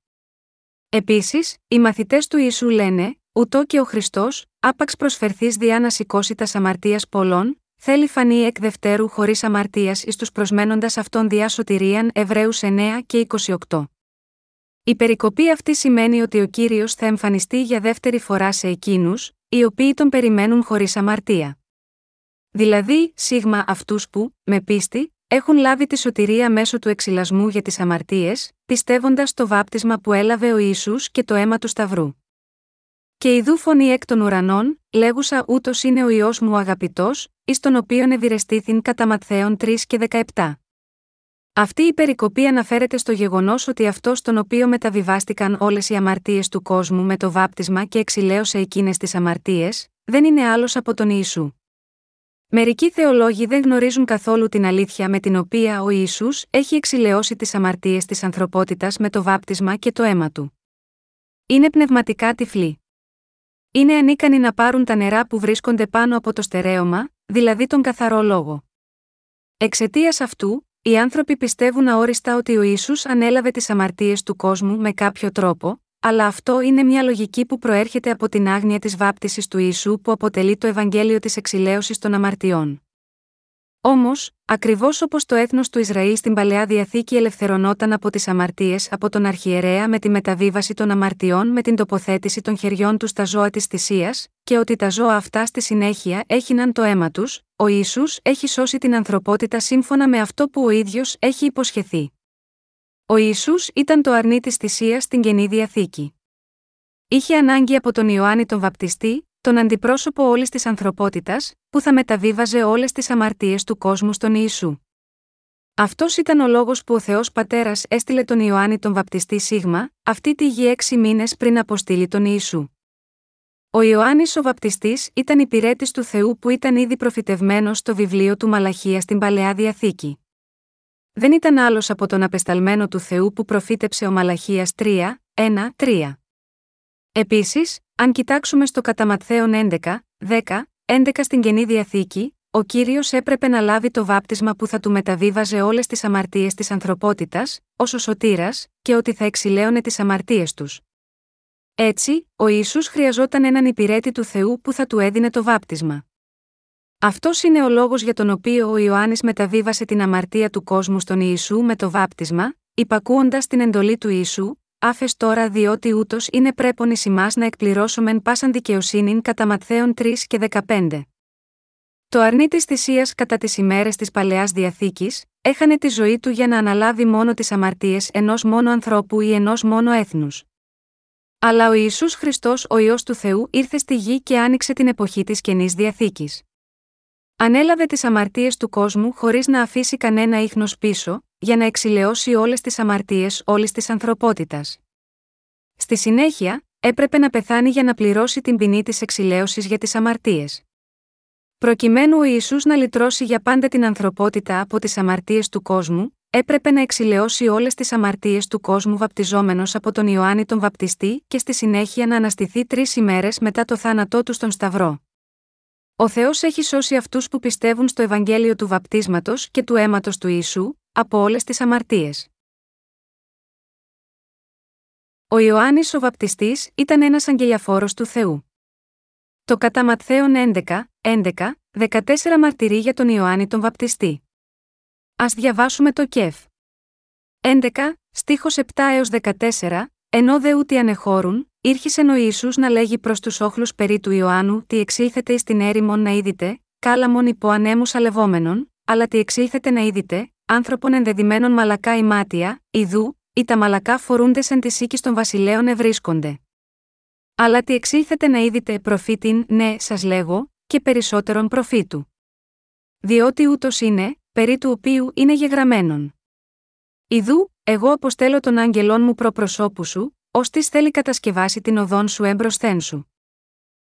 Επίσης, οι μαθητές του Ιησού λένε, Ούτω και ο Χριστός, άπαξ προσφερθείς διά να σηκώσει τα αμαρτία πολλών, θέλει φανεί εκ δευτέρου χωρίς αμαρτίας εις τους προσμένοντας αυτόν διά σωτηρίαν Εβραίους 9 και 28. Η περικοπή αυτή σημαίνει ότι ο κύριος θα εμφανιστεί για δεύτερη φορά σε εκείνους, οι οποίοι τον περιμένουν χωρίς αμαρτία. Δηλαδή, σίγμα αυτούς που, με πίστη, έχουν λάβει τη σωτηρία μέσω του εξυλασμού για τις αμαρτίες, πιστεύοντας το βάπτισμα που έλαβε ο Ιησούς και το αίμα του Σταυρού. Και ιδού φωνή εκ των ουρανών, λέγουσα ούτως είναι ο ιό μου αγαπητός, εις τον οποίον ευηρεστήθην κατά Ματθαίων 3 και 17. Αυτή η περικοπή αναφέρεται στο γεγονός ότι αυτός στον οποίο μεταβιβάστηκαν όλες οι αμαρτίες του κόσμου με το βάπτισμα και εξηλαίωσε εκείνες τις αμαρτίες, δεν είναι άλλος από τον Ιησού. Μερικοί θεολόγοι δεν γνωρίζουν καθόλου την αλήθεια με την οποία ο Ισού έχει εξηλαιώσει τις αμαρτίες της ανθρωπότητας με το βάπτισμα και το αίμα του. Είναι πνευματικά τυφλοί. Είναι ανίκανοι να πάρουν τα νερά που βρίσκονται πάνω από το στερέωμα, δηλαδή τον καθαρό λόγο. Εξαιτίας αυτού, οι άνθρωποι πιστεύουν αόριστα ότι ο Ισού ανέλαβε τις αμαρτίες του κόσμου με κάποιο τρόπο, αλλά αυτό είναι μια λογική που προέρχεται από την άγνοια της βάπτισης του Ιησού που αποτελεί το Ευαγγέλιο της εξηλαίωσης των αμαρτιών. Όμως, ακριβώς όπως το έθνος του Ισραήλ στην παλαιά διαθήκη ελευθερωνόταν από τις αμαρτίες από τον Αρχιερέα με τη μεταβίβαση των αμαρτιών με την τοποθέτηση των χεριών του στα ζώα της θυσίας, και ότι τα ζώα αυτά στη συνέχεια έχιναν το αίμα τους, ο Ισού έχει σώσει την ανθρωπότητα σύμφωνα με αυτό που ο ίδιος έχει υποσχεθεί. Ο Ιησούς ήταν το αρνί της θυσίας στην καινή διαθήκη. Είχε ανάγκη από τον Ιωάννη τον Βαπτιστή, τον αντιπρόσωπο όλης της ανθρωπότητας, που θα μεταβίβαζε όλες τις αμαρτίες του κόσμου στον Ιησού. Αυτός ήταν ο λόγος που ο Θεός Πατέρας έστειλε τον Ιωάννη τον Βαπτιστή Σίγμα, αυτή τη γη έξι μήνες πριν αποστείλει τον Ιησού. Ο Ιωάννης ο Βαπτιστής ήταν υπηρέτης του Θεού που ήταν ήδη προφητευμένος στο βιβλίο του Μαλαχία στην παλαιά διαθήκη δεν ήταν άλλος από τον απεσταλμένο του Θεού που προφήτεψε ο Μαλαχίας 3, 1, 3. Επίσης, αν κοιτάξουμε στο κατά 11, 10, 11 στην καινή διαθήκη, ο κύριος έπρεπε να λάβει το βάπτισμα που θα του μεταβίβαζε όλες τις αμαρτίες της ανθρωπότητας, ως ο σωτήρας, και ότι θα εξηλαίωνε τις αμαρτίες τους. Έτσι, ο Ιησούς χρειαζόταν έναν υπηρέτη του Θεού που θα του έδινε το βάπτισμα. Αυτός είναι ο λόγος για τον οποίο ο Ιωάννης μεταβίβασε την αμαρτία του κόσμου στον Ιησού με το βάπτισμα, υπακούοντας την εντολή του Ιησού, άφες τώρα διότι ούτως είναι πρέπον ει να εκπληρώσομεν πάσαν δικαιοσύνην κατά Ματθαίων 3 και 15. Το αρνί της θυσίας κατά τις ημέρες της παλαιάς διαθήκης, έχανε τη ζωή του για να αναλάβει μόνο τις αμαρτίες ενός μόνο ανθρώπου ή ενός μόνο έθνους. Αλλά ο Ιησούς Χριστός, ο ιό του Θεού, ήρθε στη γη και άνοιξε την εποχή της καινής διαθήκης. Ανέλαβε τις αμαρτίες του κόσμου χωρίς να αφήσει κανένα ίχνος πίσω, για να εξηλαιώσει όλες τις αμαρτίες όλης της ανθρωπότητας. Στη συνέχεια, έπρεπε να πεθάνει για να πληρώσει την ποινή της εξηλαίωσης για τις αμαρτίες. Προκειμένου ο Ιησούς να λυτρώσει για πάντα την ανθρωπότητα από τις αμαρτίες του κόσμου, έπρεπε να εξηλαιώσει όλες τις αμαρτίες του κόσμου βαπτιζόμενος από τον Ιωάννη τον Βαπτιστή και στη συνέχεια να αναστηθεί τρεις ημέρες μετά το θάνατό του στον Σταυρό. Ο Θεός έχει σώσει αυτούς που πιστεύουν στο Ευαγγέλιο του βαπτίσματος και του αίματος του Ιησού, από όλες τις αμαρτίες. Ο Ιωάννης ο Βαπτιστής ήταν ένας αγγελιαφόρος του Θεού. Το κατά Ματθαίον 11, 11, 14 μαρτυρεί για τον Ιωάννη τον Βαπτιστή. Α διαβάσουμε το κεφ. 11, στίχος 7 έως 14, ενώ δε ούτε ανεχώρουν, Ήρχισε ο Ιησούς να λέγει προς τους όχλους περί του Ιωάννου τι εξήλθετε εις την έρημον να είδητε, κάλαμον υπό ανέμους αλευόμενων, αλλά τι εξήλθετε να είδητε, άνθρωπον ενδεδειμένων μαλακά ημάτια, ιδού, ή τα μαλακά φορούνται σαν της οίκης των βασιλέων ευρίσκονται. Αλλά τι εξήλθετε να είδητε προφήτην, ναι, σας λέγω, και περισσότερον προφήτου. Διότι ούτως είναι, περί του οποίου είναι γεγραμμένον. Ιδού, εγώ αποστέλω τον άγγελόν μου προ προσώπου σου, ώστε θέλει κατασκευάσει την οδόν σου έμπροσθέν σου.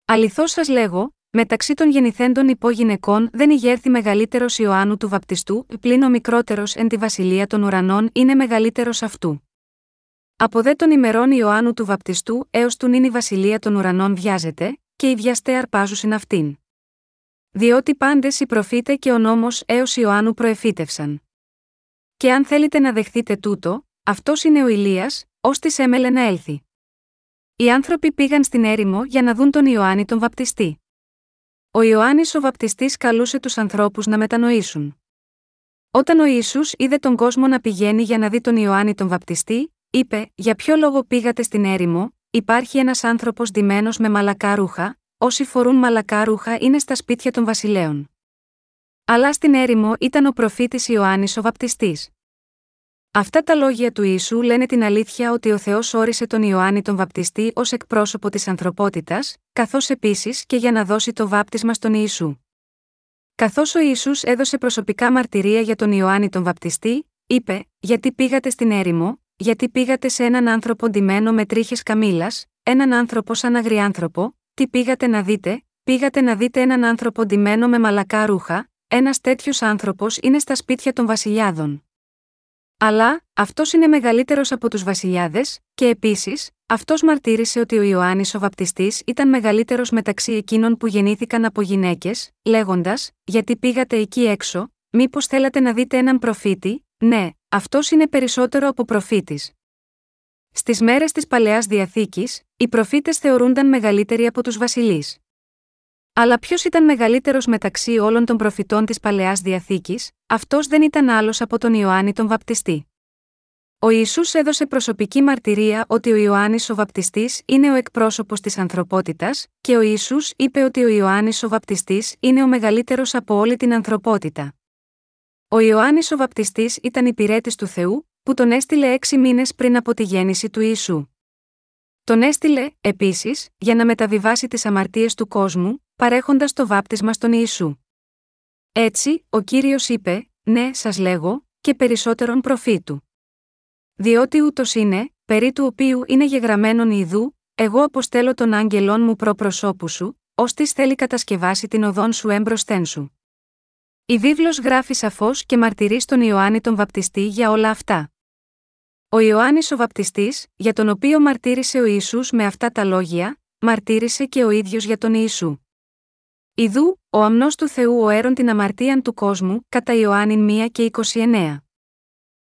Αληθώς σας λέγω, μεταξύ των γεννηθέντων υπόγυναικών δεν ηγέρθη μεγαλύτερος Ιωάννου του Βαπτιστού, πλην ο μικρότερος εν τη βασιλεία των ουρανών είναι μεγαλύτερος αυτού. Από δε των ημερών Ιωάννου του Βαπτιστού έως του νυν η βασιλεία των ουρανών βιάζεται, και οι βιαστέ αρπάζουσιν αυτήν. Διότι πάντες οι προφήτε και ο νόμος έως Ιωάννου προεφήτευσαν. Και αν θέλετε να δεχθείτε τούτο, αυτός είναι ο Ηλίας, ώστε έμελε να έλθει. Οι άνθρωποι πήγαν στην έρημο για να δουν τον Ιωάννη τον Βαπτιστή. Ο Ιωάννης ο Βαπτιστής καλούσε τους ανθρώπους να μετανοήσουν. Όταν ο Ισού είδε τον κόσμο να πηγαίνει για να δει τον Ιωάννη τον Βαπτιστή, είπε: Για ποιο λόγο πήγατε στην έρημο, υπάρχει ένας άνθρωπος ντυμένος με μαλακά ρούχα, όσοι φορούν μαλακά ρούχα είναι στα σπίτια των βασιλέων. Αλλά στην έρημο ήταν ο προφήτης Ιωάννης ο Βαπτιστής. Αυτά τα λόγια του Ιησού λένε την αλήθεια ότι ο Θεός όρισε τον Ιωάννη τον Βαπτιστή ως εκπρόσωπο της ανθρωπότητας, καθώς επίσης και για να δώσει το βάπτισμα στον Ιησού. Καθώς ο Ισού έδωσε προσωπικά μαρτυρία για τον Ιωάννη τον Βαπτιστή, είπε: Γιατί πήγατε στην έρημο, γιατί πήγατε σε έναν άνθρωπο ντυμένο με τρίχες καμήλας, έναν άνθρωπο σαν αγριάνθρωπο, τι πήγατε να δείτε, πήγατε να δείτε έναν άνθρωπο ντυμένο με μαλακά ρούχα, ένας τέτοιος άνθρωπος είναι στα σπίτια των βασιλιάδων. Αλλά, αυτός είναι μεγαλύτερος από τους βασιλιάδες, και επίσης, αυτός μαρτύρησε ότι ο Ιωάννης ο Βαπτιστής ήταν μεγαλύτερος μεταξύ εκείνων που γεννήθηκαν από γυναίκες, λέγοντας: Γιατί πήγατε εκεί έξω, μήπως θέλατε να δείτε έναν προφήτη, ναι, αυτός είναι περισσότερο από προφήτης. Στις μέρες της παλαιάς διαθήκης, οι προφήτες θεωρούνταν μεγαλύτεροι από τους βασιλείς. Αλλά ποιος ήταν μεγαλύτερος μεταξύ όλων των προφητών της παλαιάς διαθήκης, αυτός δεν ήταν άλλος από τον Ιωάννη τον Βαπτιστή. Ο Ισού έδωσε προσωπική μαρτυρία ότι ο Ιωάννης ο Βαπτιστής είναι ο εκπρόσωπος της ανθρωπότητας, και ο Ισού είπε ότι ο Ιωάννης ο Βαπτιστής είναι ο μεγαλύτερος από όλη την ανθρωπότητα. Ο Ιωάννης ο Βαπτιστής ήταν υπηρέτης του Θεού, που τον έστειλε έξι μήνες πριν από τη γέννηση του Ιησού. Τον έστειλε, επίσης, για να μεταβιβάσει τις αμαρτίες του κόσμου, παρέχοντας το βάπτισμα στον Ιησού. Έτσι, ο κύριος είπε: Ναι, σας λέγω, και περισσότερον προφήτου. Διότι ούτως είναι, περί του οποίου είναι γεγραμμένον ιδού, εγώ αποστέλω τον άγγελόν μου προ προσώπου σου, ώστε θέλει κατασκευάσει την οδόν σου έμπροσθέν σου. Η βίβλος γράφει σαφώς και μαρτυρεί στον Ιωάννη τον Βαπτιστή για όλα αυτά. Ο Ιωάννης ο Βαπτιστής, για τον οποίο μαρτύρησε ο Ισού με αυτά τα λόγια, μαρτύρησε και ο ίδιος για τον Ιησού. Ιδού, ο αμνός του Θεού ο έρων την αμαρτίαν του κόσμου, κατά Ιωάννη 1 και 29.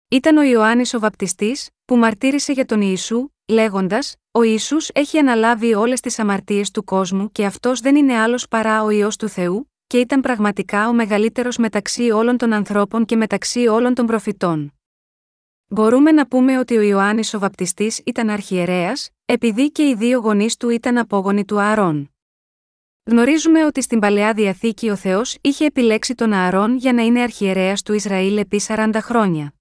Ήταν ο Ιωάννης ο Βαπτιστής, που μαρτύρησε για τον Ιησού, λέγοντας: Ο Ιησούς έχει αναλάβει όλες τις αμαρτίες του κόσμου και αυτός δεν είναι άλλος παρά ο ιό του Θεού, και ήταν πραγματικά ο μεγαλύτερος μεταξύ όλων των ανθρώπων και μεταξύ όλων των προφητών. Μπορούμε να πούμε ότι ο Ιωάννης ο Βαπτιστής ήταν αρχιερέας, επειδή και οι δύο γονείς του ήταν απόγονοι του Ααρών. Γνωρίζουμε ότι στην παλαιά διαθήκη ο Θεός είχε επιλέξει τον Ααρών για να είναι αρχιερέας του Ισραήλ επί 40 χρόνια.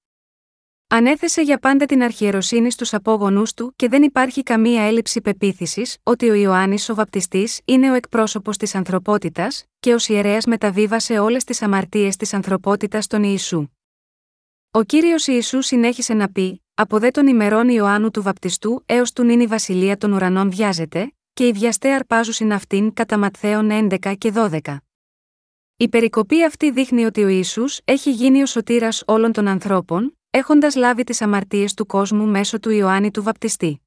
Ανέθεσε για πάντα την αρχιεροσύνη στους απόγονούς του και δεν υπάρχει καμία έλλειψη πεποίθησης ότι ο Ιωάννης ο Βαπτιστής είναι ο εκπρόσωπος της ανθρωπότητας, και ω ιερέας μεταβίβασε όλες τις αμαρτίες της ανθρωπότητας στον Ιησού. Ο κύριος Ιησού συνέχισε να πει: Από δε των ημερών Ιωάννου του Βαπτιστού έως του νυν η βασιλεία των ουρανών βιάζεται, και οι βιαστέ αρπάζουσιν αυτήν κατά Ματθαίων 11 και 12. Η περικοπή αυτή δείχνει ότι ο Ιησούς έχει γίνει ο σωτήρας όλων των ανθρώπων, έχοντας λάβει τις αμαρτίες του κόσμου μέσω του Ιωάννη του Βαπτιστή.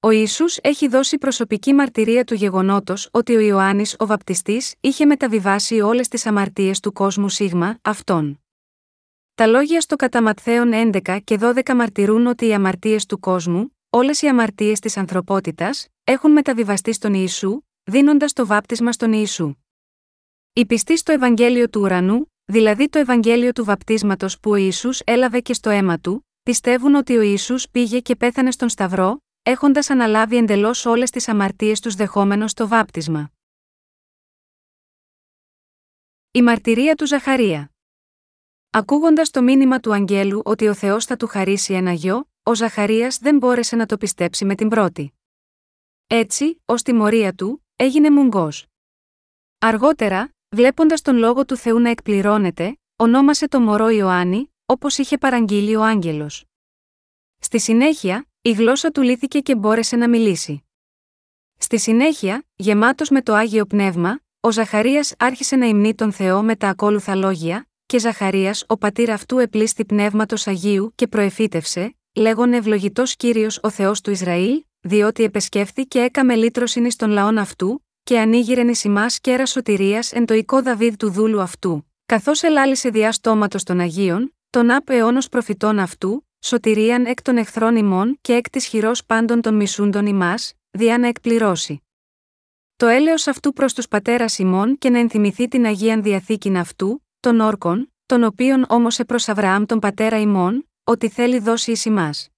Ο Ισού έχει δώσει προσωπική μαρτυρία του γεγονότος ότι ο Ιωάννης ο Βαπτιστής είχε μεταβιβάσει όλες τις αμαρτίες του κόσμου σίγμα, αυτόν. Τα λόγια στο κατά Ματθαίον 11 και 12 μαρτυρούν ότι οι αμαρτίες του κόσμου, όλες οι αμαρτίες της ανθρωπότητας, έχουν μεταβιβαστεί στον Ιησού, δίνοντας το βάπτισμα στον Ιησού. Οι πιστοί στο Ευαγγέλιο του ουρανού, δηλαδή το Ευαγγέλιο του βαπτίσματος που ο Ιησούς έλαβε και στο αίμα του, πιστεύουν ότι ο Ιησούς πήγε και πέθανε στον Σταυρό, έχοντας αναλάβει εντελώς όλες τις αμαρτίες τους δεχόμενος το βάπτισμα. Η μαρτυρία του Ζαχαρία. Ακούγοντας το μήνυμα του Αγγέλου ότι ο Θεός θα του χαρίσει ένα γιο, ο Ζαχαρίας δεν μπόρεσε να το πιστέψει με την πρώτη. Έτσι, ως τιμωρία του, έγινε μουγκός. Αργότερα, βλέποντας τον λόγο του Θεού να εκπληρώνεται, ονόμασε το μωρό Ιωάννη, όπως είχε παραγγείλει ο Άγγελος. Στη συνέχεια, η γλώσσα του λύθηκε και μπόρεσε να μιλήσει. Στη συνέχεια, γεμάτος με το άγιο πνεύμα, ο Ζαχαρίας άρχισε να υμνεί τον Θεό με τα ακόλουθα λόγια, και Ζαχαρίας ο πατήρ αυτού επλήστη πνεύματος Αγίου και προεφήτευσε, λέγον ευλογητός κύριος ο Θεός του Ισραήλ, διότι επεσκέφθη και έκαμε λύτρωσιν στον λαόν αυτού, και ανοίγηρεν εις ημάς κέρας σωτηρίας εν το οικό Δαβίδ του δούλου αυτού, καθώς ελάλησε διά στόματος των Αγίων, τον απ αιώνος προφητών αυτού, σωτηρίαν εκ των εχθρών ημών και εκ της χειρός πάντων των μισούντων ημάς, διά να εκπληρώσει. Το έλεος αυτού προς τους πατέρας ημών και να ενθυμηθεί την Αγίαν Διαθήκην αυτού, των όρκων, τον οποίων όμως επρο Αβραάμ τον πατέρα ημών, ότι θέλει δώσει εις ημάς.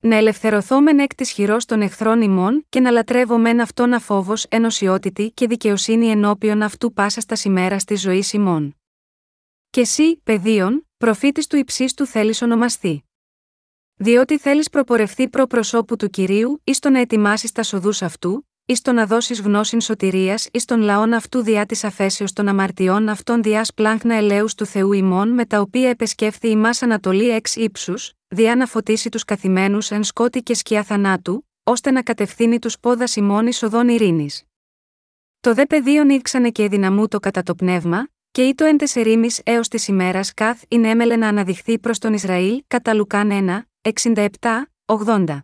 Να ελευθερωθόμεν εκ της χειρός των εχθρών ημών και να λατρεύομεν αυτόν αφόβος ενωσιότητη και δικαιοσύνη ενώπιον αυτού πάσα στα ημέρα τη ζωή ημών. Και εσύ, παιδίον, προφήτης του υψίστου θέλεις ονομαστεί. Διότι θέλεις προπορευθεί προ προσώπου του κυρίου, εις το να ετοιμάσεις τα σοδούς αυτού, εις το να δώσεις γνώσιν σωτηρίας εις των λαών αυτού διά της αφέσεως των αμαρτιών αυτών διά πλάγχνα ελέους του Θεού ημών με τα οποία επεσκέφθη ημάς Ανατολή εξ ύψους, διά να φωτίσει τους καθημένους εν σκότη και σκιά θανάτου, ώστε να κατευθύνει τους πόδας ημών εις οδόν ειρήνης. Το δε πεδίον ήρξανε και δυναμού το κατά το πνεύμα, και ή το εν τεσσερίμη έως της ημέρας καθ είναι έμελε να αναδειχθεί προς τον Ισραήλ, κατά Λουκάν 1, 67, 80.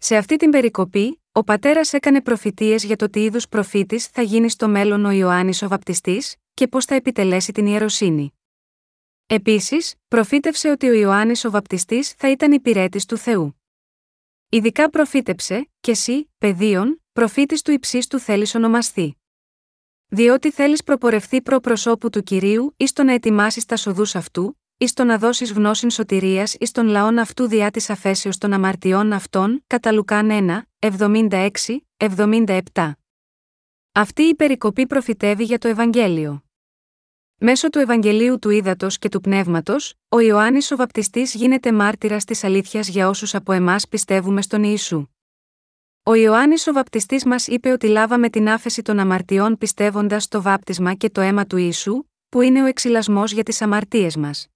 Σε αυτή την περικοπή, ο πατέρας έκανε προφητείες για το τι είδους προφήτης θα γίνει στο μέλλον ο Ιωάννης ο Βαπτιστής, και πώς θα επιτελέσει την ιεροσύνη. Επίσης, προφήτευσε ότι ο Ιωάννης ο Βαπτιστής θα ήταν υπηρέτης του Θεού. Ειδικά προφήτεψε, και εσύ, παιδίον, προφήτης του υψίστου θέλεις ονομαστεί. Διότι θέλεις προπορευθεί προ προσώπου του κυρίου, ει το να ετοιμάσεις τα σοδούς αυτού, εις το να δώσει γνώσιν σωτηρίας εις των λαών αυτού διά της αφέσεως των αμαρτιών αυτών, κατά Λουκάν 1, 76, 77. Αυτή η περικοπή προφητεύει για το Ευαγγέλιο. Μέσω του Ευαγγελίου του Ήδατος και του Πνεύματος, ο Ιωάννης ο Βαπτιστής γίνεται μάρτυρας της αλήθειας για όσους από εμάς πιστεύουμε στον Ιησού. Ο Ιωάννης ο βαπτιστής μας είπε ότι λάβαμε την άφεση των αμαρτιών πιστεύοντας το βάπτισμα και το αίμα του Ιησού, που είναι ο εξυλασμός για τις αμαρτίες μας.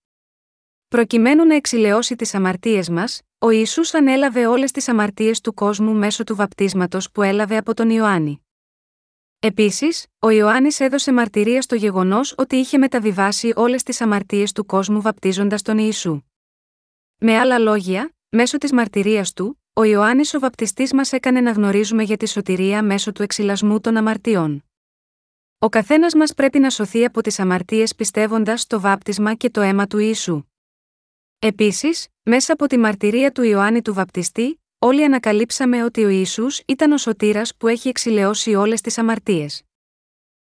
Προκειμένου να εξηλαιώσει τις αμαρτίες μας, ο Ιησούς ανέλαβε όλες τις αμαρτίες του κόσμου μέσω του βαπτίσματος που έλαβε από τον Ιωάννη. Επίσης, ο Ιωάννης έδωσε μαρτυρία στο γεγονός ότι είχε μεταβιβάσει όλες τις αμαρτίες του κόσμου βαπτίζοντας τον Ιησού. Με άλλα λόγια, μέσω της μαρτυρίας του, ο Ιωάννης ο βαπτιστής μας έκανε να γνωρίζουμε για τη σωτηρία μέσω του εξυλασμού των αμαρτιών. Ο καθένας μας πρέπει να σωθεί από τις αμαρτίες πιστεύοντας στο βάπτισμα και το αίμα του Ιησού. Επίσης, μέσα από τη μαρτυρία του Ιωάννη του Βαπτιστή, όλοι ανακαλύψαμε ότι ο Ισού ήταν ο σωτήρας που έχει εξηλαιώσει όλες τις αμαρτίες.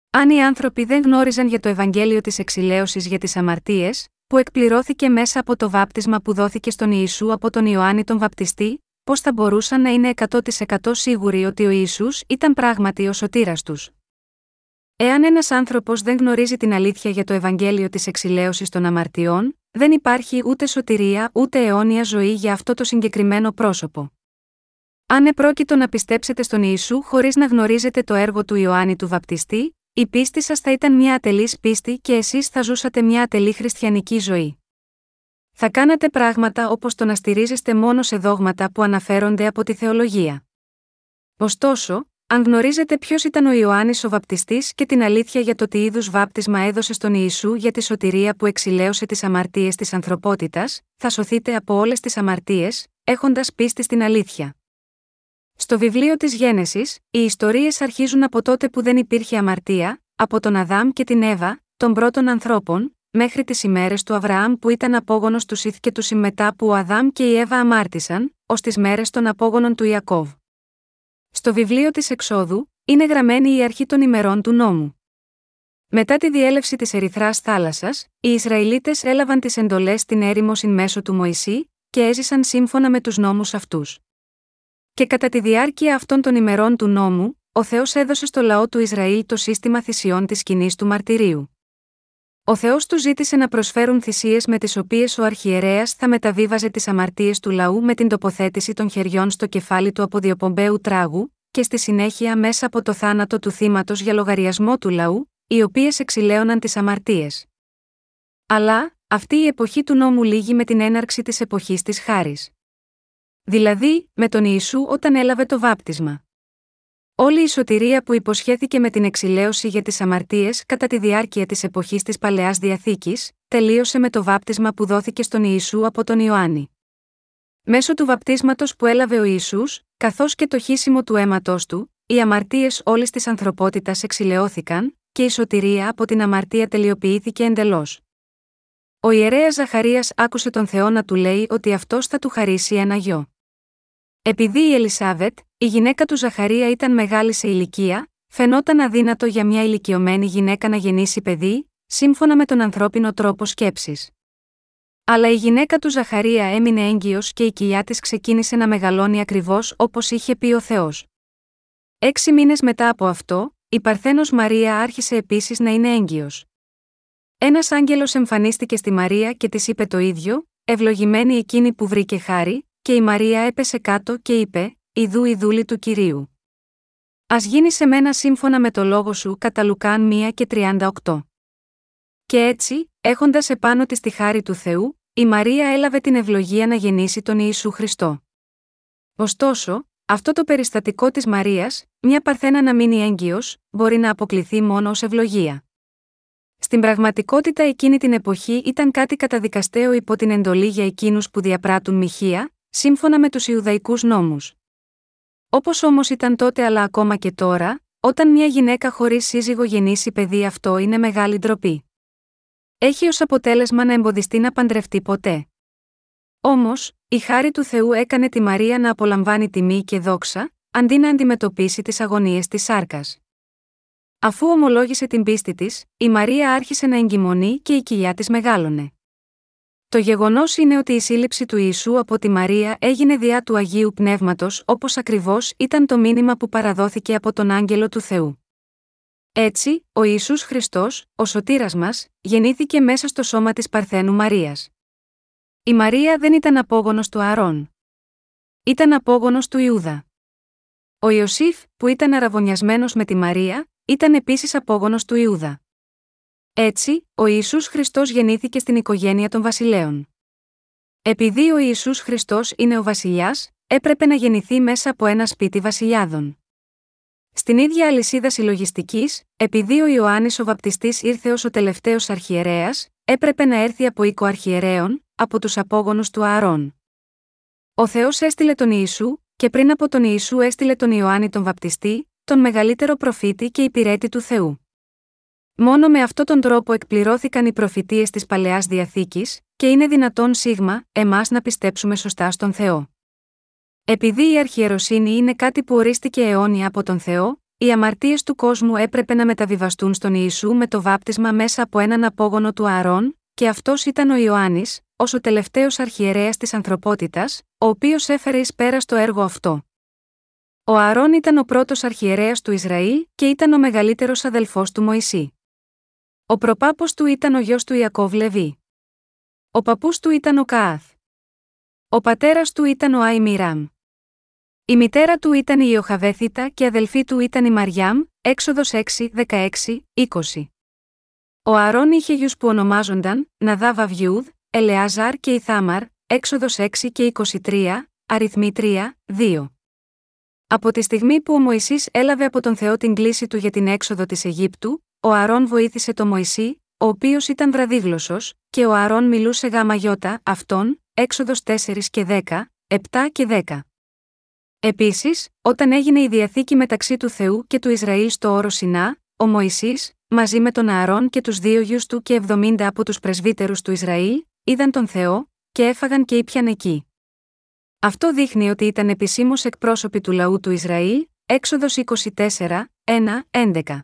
Αν οι άνθρωποι δεν γνώριζαν για το Ευαγγέλιο της εξηλαίωσης για τις αμαρτίες, που εκπληρώθηκε μέσα από το βάπτισμα που δόθηκε στον Ιησού από τον Ιωάννη τον Βαπτιστή, πώς θα μπορούσαν να είναι 100% σίγουροι ότι ο Ισού ήταν πράγματι ο σωτήρας τους; Εάν ένας άνθρωπος δεν γνωρίζει την αλήθεια για το Ευαγγέλιο της εξηλαίωσης των αμαρτιών, δεν υπάρχει ούτε σωτηρία ούτε αιώνια ζωή για αυτό το συγκεκριμένο πρόσωπο. Αν επρόκειτο να πιστέψετε στον Ιησού χωρίς να γνωρίζετε το έργο του Ιωάννη του Βαπτιστή, η πίστη σας θα ήταν μια ατελής πίστη και εσείς θα ζούσατε μια ατελή χριστιανική ζωή. Θα κάνατε πράγματα όπως το να στηρίζεστε μόνο σε δόγματα που αναφέρονται από τη θεολογία. Ωστόσο, αν γνωρίζετε ποιος ήταν ο Ιωάννης ο βαπτιστής και την αλήθεια για το τι είδους βάπτισμα έδωσε στον Ιησού για τη σωτηρία που εξηλαίωσε τις αμαρτίες της ανθρωπότητας, θα σωθείτε από όλες τις αμαρτίες, έχοντας πίστη στην αλήθεια. Στο βιβλίο της Γένεσης, οι ιστορίες αρχίζουν από τότε που δεν υπήρχε αμαρτία, από τον Αδάμ και την Εύα, των πρώτων ανθρώπων, μέχρι τις ημέρες του Αβραάμ που ήταν απόγονος του Σιθ και του Συμμετά που ο Αδάμ και η Εύα αμάρτησαν, ως τις μέρες των απόγονων του Ιακώβ. Στο βιβλίο της Εξόδου, είναι γραμμένη η αρχή των ημερών του νόμου. Μετά τη διέλευση της Ερυθράς θάλασσας, οι Ισραηλίτες έλαβαν τις εντολές στην έρημο συν μέσω του Μωυσή και έζησαν σύμφωνα με τους νόμους αυτούς. Και κατά τη διάρκεια αυτών των ημερών του νόμου, ο Θεός έδωσε στο λαό του Ισραήλ το σύστημα θυσιών της σκηνής του μαρτυρίου. Ο Θεός του ζήτησε να προσφέρουν θυσίες με τις οποίες ο αρχιερέας θα μεταβίβαζε τις αμαρτίες του λαού με την τοποθέτηση των χεριών στο κεφάλι του από διοπομπαίου τράγου, και στη συνέχεια μέσα από το θάνατο του θύματος για λογαριασμό του λαού, οι οποίες εξηλαίωναν τις αμαρτίες. Αλλά, αυτή η εποχή του νόμου λύγει με την έναρξη της εποχής της χάρης. Δηλαδή, με τον Ιησού όταν έλαβε το βάπτισμα. Όλη η σωτηρία που υποσχέθηκε με την εξηλαίωση για τις αμαρτίες κατά τη διάρκεια της εποχής της παλαιάς διαθήκης, τελείωσε με το βάπτισμα που δόθηκε στον Ιησού από τον Ιωάννη. Μέσω του βαπτίσματος που έλαβε ο Ιησούς, καθώς και το χύσιμο του αίματό του, οι αμαρτίες όλης της ανθρωπότητας εξηλαιώθηκαν, και η σωτηρία από την αμαρτία τελειοποιήθηκε εντελώς. Ο ιερέας Ζαχαρίας άκουσε τον Θεό να του λέει ότι αυτός θα του χαρίσει ένα γιο. Επειδή η Ελισάβετ, η γυναίκα του Ζαχαρία ήταν μεγάλη σε ηλικία, φαινόταν αδύνατο για μια ηλικιωμένη γυναίκα να γεννήσει παιδί, σύμφωνα με τον ανθρώπινο τρόπο σκέψης. Αλλά η γυναίκα του Ζαχαρία έμεινε έγκυος και η κοιλιά της ξεκίνησε να μεγαλώνει ακριβώς όπως είχε πει ο Θεός. Έξι μήνες μετά από αυτό, η Παρθένος Μαρία άρχισε επίσης να είναι έγκυος. Ένας άγγελος εμφανίστηκε στη Μαρία και της είπε το ίδιο, ευλογημένη εκείνη που βρήκε χάρη, και η Μαρία έπεσε κάτω και είπε: Ιδού η δούλη του κυρίου. Α γίνει σε μένα σύμφωνα με το λόγο σου κατά Λουκάν 1 και 38. Και έτσι, έχοντας επάνω της τη χάρη του Θεού, η Μαρία έλαβε την ευλογία να γεννήσει τον Ιησού Χριστό. Ωστόσο, αυτό το περιστατικό της Μαρίας, μια παρθένα να μείνει έγκυος, μπορεί να αποκληθεί μόνο ως ευλογία. Στην πραγματικότητα εκείνη την εποχή ήταν κάτι καταδικαστέο υπό την εντολή για εκείνους που διαπράττουν μοιχεία, σύμφωνα με τους Ιουδαϊκούς νόμους. Όπως όμως ήταν τότε αλλά ακόμα και τώρα, όταν μια γυναίκα χωρίς σύζυγο γεννήσει παιδί αυτό είναι μεγάλη ντροπή. Έχει ως αποτέλεσμα να εμποδιστεί να παντρευτεί ποτέ. Όμως, η χάρη του Θεού έκανε τη Μαρία να απολαμβάνει τιμή και δόξα, αντί να αντιμετωπίσει τις αγωνίες της σάρκας. Αφού ομολόγησε την πίστη της, η Μαρία άρχισε να εγκυμονεί και η κοιλιά της μεγάλωνε. Το γεγονός είναι ότι η σύλληψη του Ιησού από τη Μαρία έγινε διά του Αγίου Πνεύματος όπως ακριβώς ήταν το μήνυμα που παραδόθηκε από τον άγγελο του Θεού. Έτσι, ο Ιησούς Χριστός, ο σωτήρας μας, γεννήθηκε μέσα στο σώμα της Παρθένου Μαρίας. Η Μαρία δεν ήταν απόγονος του Αρών. Ήταν απόγονος του Ιούδα. Ο Ιωσήφ, που ήταν αραβωνιασμένος με τη Μαρία, ήταν επίσης απόγονος του Ιούδα. Έτσι, ο Ισού Χριστός γεννήθηκε στην οικογένεια των βασιλέων. Επειδή ο Ισού Χριστός είναι ο βασιλιάς, έπρεπε να γεννηθεί μέσα από ένα σπίτι βασιλιάδων. Στην ίδια αλυσίδα συλλογιστικής, επειδή ο Ιωάννης ο Βαπτιστής ήρθε ως ο τελευταίος αρχιερέας, έπρεπε να έρθει από οίκο αρχιερέων, από τους απόγονους του Ααρών. Ο Θεός έστειλε τον Ιησού, και πριν από τον Ιησού έστειλε τον Ιωάννη τον Βαπτιστή, τον μεγαλύτερο προφήτη και υπηρέτη του Θεού. Μόνο με αυτόν τον τρόπο εκπληρώθηκαν οι προφητείες της παλαιάς διαθήκης, και είναι δυνατόν σίγμα, εμάς να πιστέψουμε σωστά στον Θεό. Επειδή η αρχιεροσύνη είναι κάτι που ορίστηκε αιώνια από τον Θεό, οι αμαρτίες του κόσμου έπρεπε να μεταβιβαστούν στον Ιησού με το βάπτισμα μέσα από έναν απόγονο του Ααρών, και αυτός ήταν ο Ιωάννης, ως ο τελευταίος αρχιερέας της ανθρωπότητας, ο οποίος έφερε εις πέρα στο έργο αυτό. Ο Ααρών ήταν ο πρώτος αρχιερέας του Ισραήλ και ήταν ο μεγαλύτερος αδελφός του Μωυσή. Ο προπάπος του ήταν ο γιος του Ιακώβ Λεβί. Ο παππούς του ήταν ο Καάθ. Ο πατέρας του ήταν ο Αϊμιράμ. Η μητέρα του ήταν η Ιωχαβέθητα και αδελφή του ήταν η Μαριάμ, έξοδος 6, 16, 20. Ο Αρών είχε γιους που ονομάζονταν Ναδάβα Βιούδ, Ελεάζαρ και Ιθάμαρ, έξοδος 6 και 23, αριθμοί 3, 2. Από τη στιγμή που ο Μωυσής έλαβε από τον Θεό την κλίση του για την έξοδο της Αιγύπτου, ο Αρών βοήθησε τον Μωυσή, ο οποίος ήταν βραδίγλωσσος, και ο Αρών μιλούσε γάμα γιώτα, αυτόν, έξοδος 4 και 10, 7 και 10. Επίσης, όταν έγινε η διαθήκη μεταξύ του Θεού και του Ισραήλ στο όρο Σινά, ο Μωυσής, μαζί με τον Ααρών και τους δύο γιους του και 70 από τους πρεσβύτερους του Ισραήλ, είδαν τον Θεό, και έφαγαν και ήπιαν εκεί. Αυτό δείχνει ότι ήταν επισήμως εκπρόσωποι του λαού του Ισραήλ, έξοδος 24, 1, 11.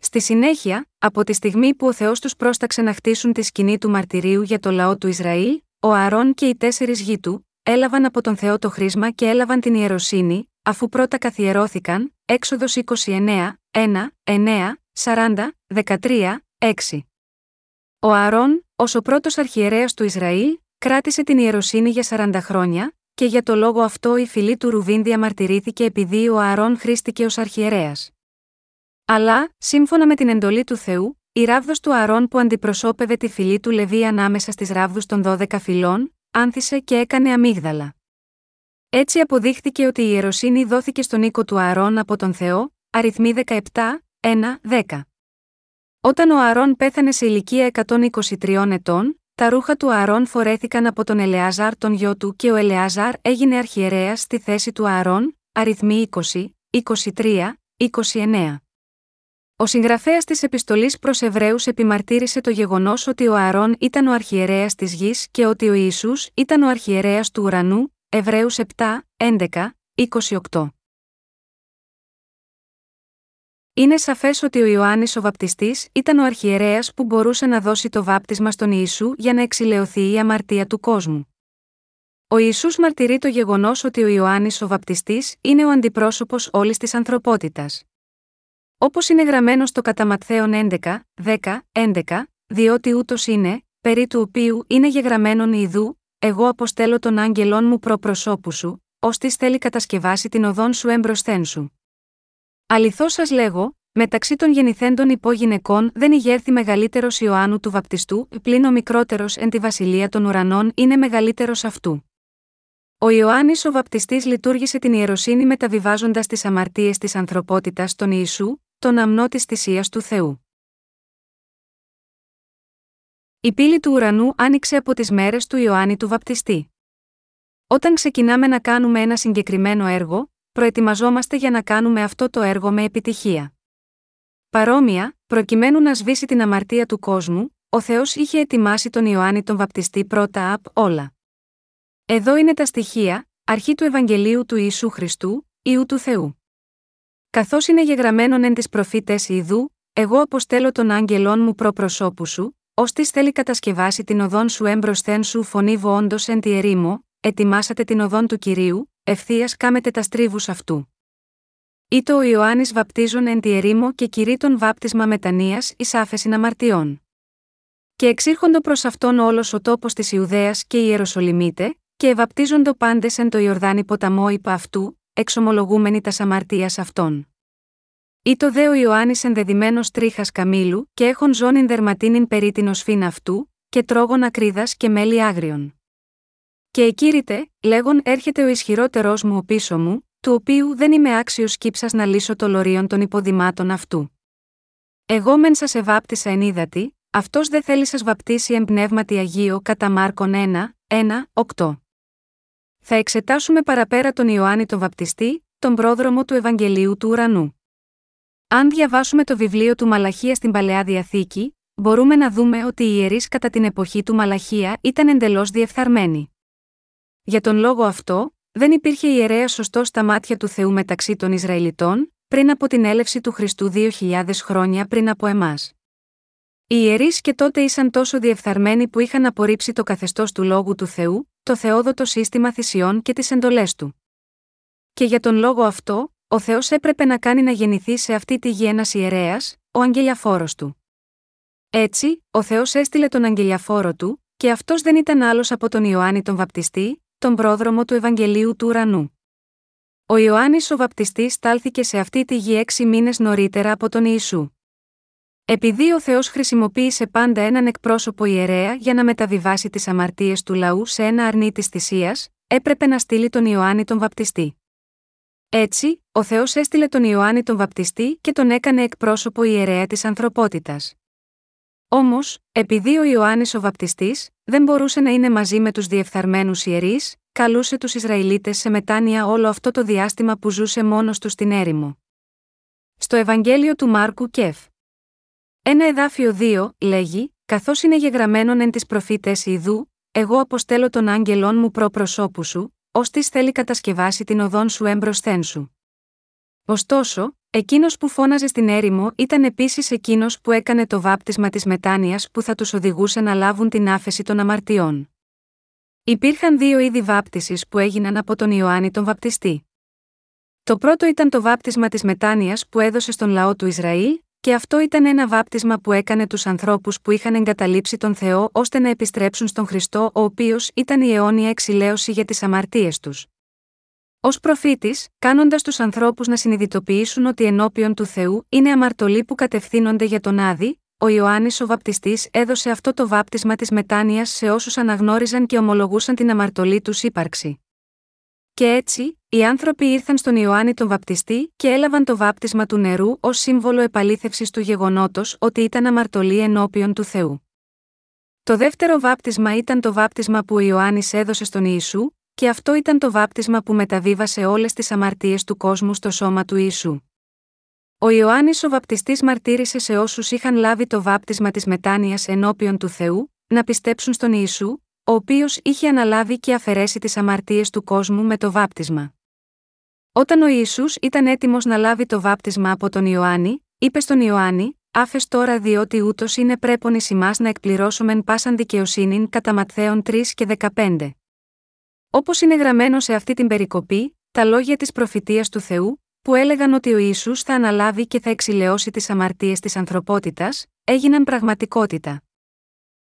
Στη συνέχεια, από τη στιγμή που ο Θεός τους πρόσταξε να χτίσουν τη σκηνή του μαρτυρίου για το λαό του Ισραήλ, ο Ααρών και οι τέσσερις γη του, έλαβαν από τον Θεό το χρήσμα και έλαβαν την ιεροσύνη, αφού πρώτα καθιερώθηκαν, έξοδος 29, 1, 9, 40, 13, 6. Ο Ααρών, ως ο πρώτος αρχιερέας του Ισραήλ, κράτησε την ιεροσύνη για 40 χρόνια, και για το λόγο αυτό η φυλή του Ρουβίν διαμαρτυρήθηκε επειδή ο Ααρών χρήστηκε ως αρχιερέας. Αλλά, σύμφωνα με την εντολή του Θεού, η ράβδος του Αρών που αντιπροσώπευε τη φυλή του Λεβί ανάμεσα στις ράβδους των 12 φυλών, άνθησε και έκανε αμύγδαλα. Έτσι αποδείχθηκε ότι η ιεροσύνη δόθηκε στον οίκο του Αρών από τον Θεό, αριθμοί 17, 1, 10. Όταν ο Αρών πέθανε σε ηλικία 123 ετών, τα ρούχα του Αρών φορέθηκαν από τον Ελεάζαρ τον γιο του και ο Ελεάζαρ έγινε αρχιερέας στη θέση του Αρών, αριθμοί 20, 23, 29. Ο συγγραφέας της επιστολής προς Εβραίους επιμαρτύρησε το γεγονός ότι ο Αρών ήταν ο αρχιερέας της γης και ότι ο Ισού ήταν ο αρχιερέας του ουρανού, Εβραίους 7, 11, 28. Είναι σαφές ότι ο Ιωάννης ο Βαπτιστής ήταν ο αρχιερέας που μπορούσε να δώσει το βάπτισμα στον Ιησού για να εξηλαιωθεί η αμαρτία του κόσμου. Ο Ιησούς μαρτυρεί το γεγονός ότι ο Ιωάννης ο Βαπτιστής είναι ο αντιπρόσωπος όλης της ανθρωπότητας. Όπως είναι γραμμένο στο κατά Ματθαίον 11, 10, 11, διότι ούτως είναι, περί του οποίου είναι γεγραμμένον ιδού, εγώ αποστέλω τον άγγελόν μου προ προσώπου σου, ώστε θέλει κατασκευάσει την οδόν σου έμπροσθέν σου. Αληθώς σας λέγω, μεταξύ των γεννηθέντων υπόγυναικών δεν ηγέρθη μεγαλύτερος Ιωάννου του Βαπτιστού, πλην ο μικρότερος εν τη βασιλεία των ουρανών είναι μεγαλύτερος αυτού. Ο Ιωάννης ο Βαπτιστής λειτουργήσε την ιεροσύνη μεταβιβάζοντας τις αμαρτίες της ανθρωπότητας στον Ιησού, τον αμνό της θυσίας του Θεού. Η πύλη του ουρανού άνοιξε από τις μέρες του Ιωάννη του Βαπτιστή. Όταν ξεκινάμε να κάνουμε ένα συγκεκριμένο έργο, προετοιμαζόμαστε για να κάνουμε αυτό το έργο με επιτυχία. Παρόμοια, προκειμένου να σβήσει την αμαρτία του κόσμου, ο Θεός είχε ετοιμάσει τον Ιωάννη τον Βαπτιστή πρώτα απ' όλα. Εδώ είναι τα στοιχεία, αρχή του Ευαγγελίου του Ιησού Χριστού, Ιού του Θεού. Καθώς είναι γεγραμμένον εν τι προφήτες Ιδού, εγώ αποστέλω τον άγγελόν μου προ προσώπου σου, ώστε θέλει κατασκευάσει την οδόν σου έμπροσθεν σου φωνή όντω εν τη ερήμο, ετοιμάσατε την οδόν του κυρίου, ευθείας κάμετε τα στρίβους αυτού. Ήτο ο Ιωάννης βαπτίζον εν τη ερήμο και κηρύττων βάπτισμα μετανία εις άφεση αμαρτιών. Και εξήρχοντο προς αυτόν όλος ο τόπος της Ιουδαίας και οι Ιεροσολυμίτε, και ευαπτίζοντο πάντες εν το Ιορδάνη ποταμό υπ' αυτού, εξομολογούμενοι τα αμαρτία αυτών. Ή το δέο Ιωάννης ενδεδειμένο τρίχας καμήλου, και έχων ζώνην δερματίνην περί την οσφήν αυτού, και τρόγων ακρίδας και μέλι άγριον. Και εκείρητε, λέγον έρχεται ο ισχυρότερός μου ο πίσω μου, του οποίου δεν είμαι άξιος κύψα να λύσω το λωρίον των υποδημάτων αυτού. Εγώ μεν σας ευάπτισα εν ύδατη, αυτός δεν θέλει σας βαπτίσει εν πνεύματι Αγίο κατά Μάρκον 1, 1, 8. Θα εξετάσουμε παραπέρα τον Ιωάννη τον Βαπτιστή, τον πρόδρομο του Ευαγγελίου του Ουρανού. Αν διαβάσουμε το βιβλίο του Μαλαχία στην Παλαιά Διαθήκη, μπορούμε να δούμε ότι οι ιερείς κατά την εποχή του Μαλαχία ήταν εντελώς διεφθαρμένοι. Για τον λόγο αυτό, δεν υπήρχε ιερέα σωστό στα μάτια του Θεού μεταξύ των Ισραηλιτών, πριν από την έλευση του Χριστού 2.000 χρόνια πριν από εμάς. Οι ιερείς και τότε ήσαν τόσο διεφθαρμένοι που είχαν απορρίψει το καθεστώς του λόγου του Θεού, το θεόδοτο σύστημα θυσιών και τις εντολές του. Και για τον λόγο αυτό, ο Θεός έπρεπε να κάνει να γεννηθεί σε αυτή τη γη ένας ιερέας, ο αγγελιαφόρος του. Έτσι, ο Θεός έστειλε τον αγγελιαφόρο του, και αυτός δεν ήταν άλλος από τον Ιωάννη τον Βαπτιστή, τον πρόδρομο του Ευαγγελίου του Ουρανού. Ο Ιωάννης ο Βαπτιστής στάλθηκε σε αυτή τη γη έξι μήνες νωρίτερα από τον Ιησού. Επειδή ο Θεός χρησιμοποίησε πάντα έναν εκπρόσωπο ιερέα για να μεταβιβάσει τις αμαρτίες του λαού σε ένα αρνί της θυσίας, έπρεπε να στείλει τον Ιωάννη τον Βαπτιστή. Έτσι, ο Θεός έστειλε τον Ιωάννη τον Βαπτιστή και τον έκανε εκπρόσωπο ιερέα της ανθρωπότητας. Όμως, επειδή ο Ιωάννης ο Βαπτιστής δεν μπορούσε να είναι μαζί με τους διεφθαρμένους ιερείς, καλούσε τους Ισραηλίτες σε μετάνοια όλο αυτό το διάστημα που ζούσε μόνος τους στην έρημο. Στο Ευαγγέλιο του Μάρκου Κεφ. Ένα εδάφιο 2 λέγει: Καθώς είναι γεγραμμένον εν τις προφήτες Ιδού, εγώ αποστέλω τον άγγελόν μου προ προσώπου σου, ώστε θέλει κατασκευάσει την οδόν σου έμπροσθέν σου. Ωστόσο, εκείνος που φώναζε στην έρημο ήταν επίσης εκείνος που έκανε το βάπτισμα της μετάνοιας που θα τους οδηγούσε να λάβουν την άφεση των αμαρτιών. Υπήρχαν δύο είδη βάπτισης που έγιναν από τον Ιωάννη τον Βαπτιστή. Το πρώτο ήταν το βάπτισμα της μετάνοιας που έδωσε στον λαό του Ισραήλ, και αυτό ήταν ένα βάπτισμα που έκανε τους ανθρώπους που είχαν εγκαταλείψει τον Θεό ώστε να επιστρέψουν στον Χριστό, ο οποίος ήταν η αιώνια εξηλαίωση για τις αμαρτίες τους. Ω προφήτης, κάνοντας τους ανθρώπους να συνειδητοποιήσουν ότι ενώπιον του Θεού είναι αμαρτωλοί που κατευθύνονται για τον Άδη, ο Ιωάννης ο Βαπτιστής έδωσε αυτό το βάπτισμα της μετάνοια σε όσους αναγνώριζαν και ομολογούσαν την αμαρτωλή τους ύπαρξη. Και έτσι, οι άνθρωποι ήρθαν στον Ιωάννη τον Βαπτιστή και έλαβαν το βάπτισμα του νερού ως σύμβολο επαλήθευσης του γεγονότος ότι ήταν αμαρτωλοί ενώπιον του Θεού. Το δεύτερο βάπτισμα ήταν το βάπτισμα που ο Ιωάννης έδωσε στον Ιησού, και αυτό ήταν το βάπτισμα που μεταβίβασε όλες τις αμαρτίες του κόσμου στο σώμα του Ιησού. Ο Ιωάννης ο Βαπτιστής μαρτύρησε σε όσους είχαν λάβει το βάπτισμα της μετάνοιας ενώπιον του Θεού, να πιστέψουν στον Ιησού, ο οποίος είχε αναλάβει και αφαιρέσει τις αμαρτίες του κόσμου με το βάπτισμα. Όταν ο Ιησούς ήταν έτοιμος να λάβει το βάπτισμα από τον Ιωάννη, είπε στον Ιωάννη: Άφες τώρα διότι ούτως είναι πρέπον εις να εκπληρώσομεν πάσαν δικαιοσύνην κατά Ματθαίων 3 και 15. Όπως είναι γραμμένο σε αυτή την περικοπή, τα λόγια της προφητείας του Θεού, που έλεγαν ότι ο Ιησούς θα αναλάβει και θα εξηλαιώσει τις αμαρτίες της ανθρωπότητας, έγιναν πραγματικότητα.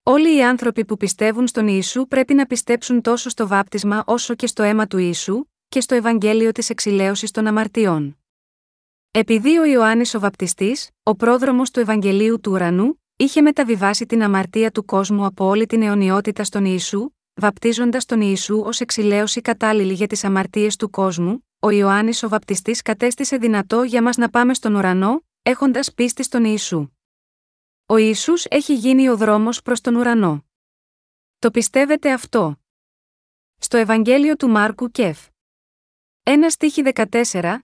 Όλοι οι άνθρωποι που πιστεύουν στον Ιησού πρέπει να πιστέψουν τόσο στο βάπτισμα όσο και στο αίμα του Ιησού και στο Ευαγγέλιο της εξηλαίωσης των αμαρτιών. Επειδή ο Ιωάννης ο Βαπτιστής, ο πρόδρομος του Ευαγγελίου του ουρανού, είχε μεταβιβάσει την αμαρτία του κόσμου από όλη την αιωνιότητα στον Ιησού, βαπτίζοντας τον Ιησού ως εξηλαίωση κατάλληλη για τις αμαρτίες του κόσμου, ο Ιωάννης ο Βαπτιστής κατέστησε δυνατό για μας να πάμε στον ουρανό, έχοντας πίστη στον Ιησού. Ο Ιησούς έχει γίνει ο δρόμος προς τον ουρανό. Το πιστεύετε αυτό. Στο Ευαγγέλιο του Μάρκου Κεφ. Ένα στίχη 14,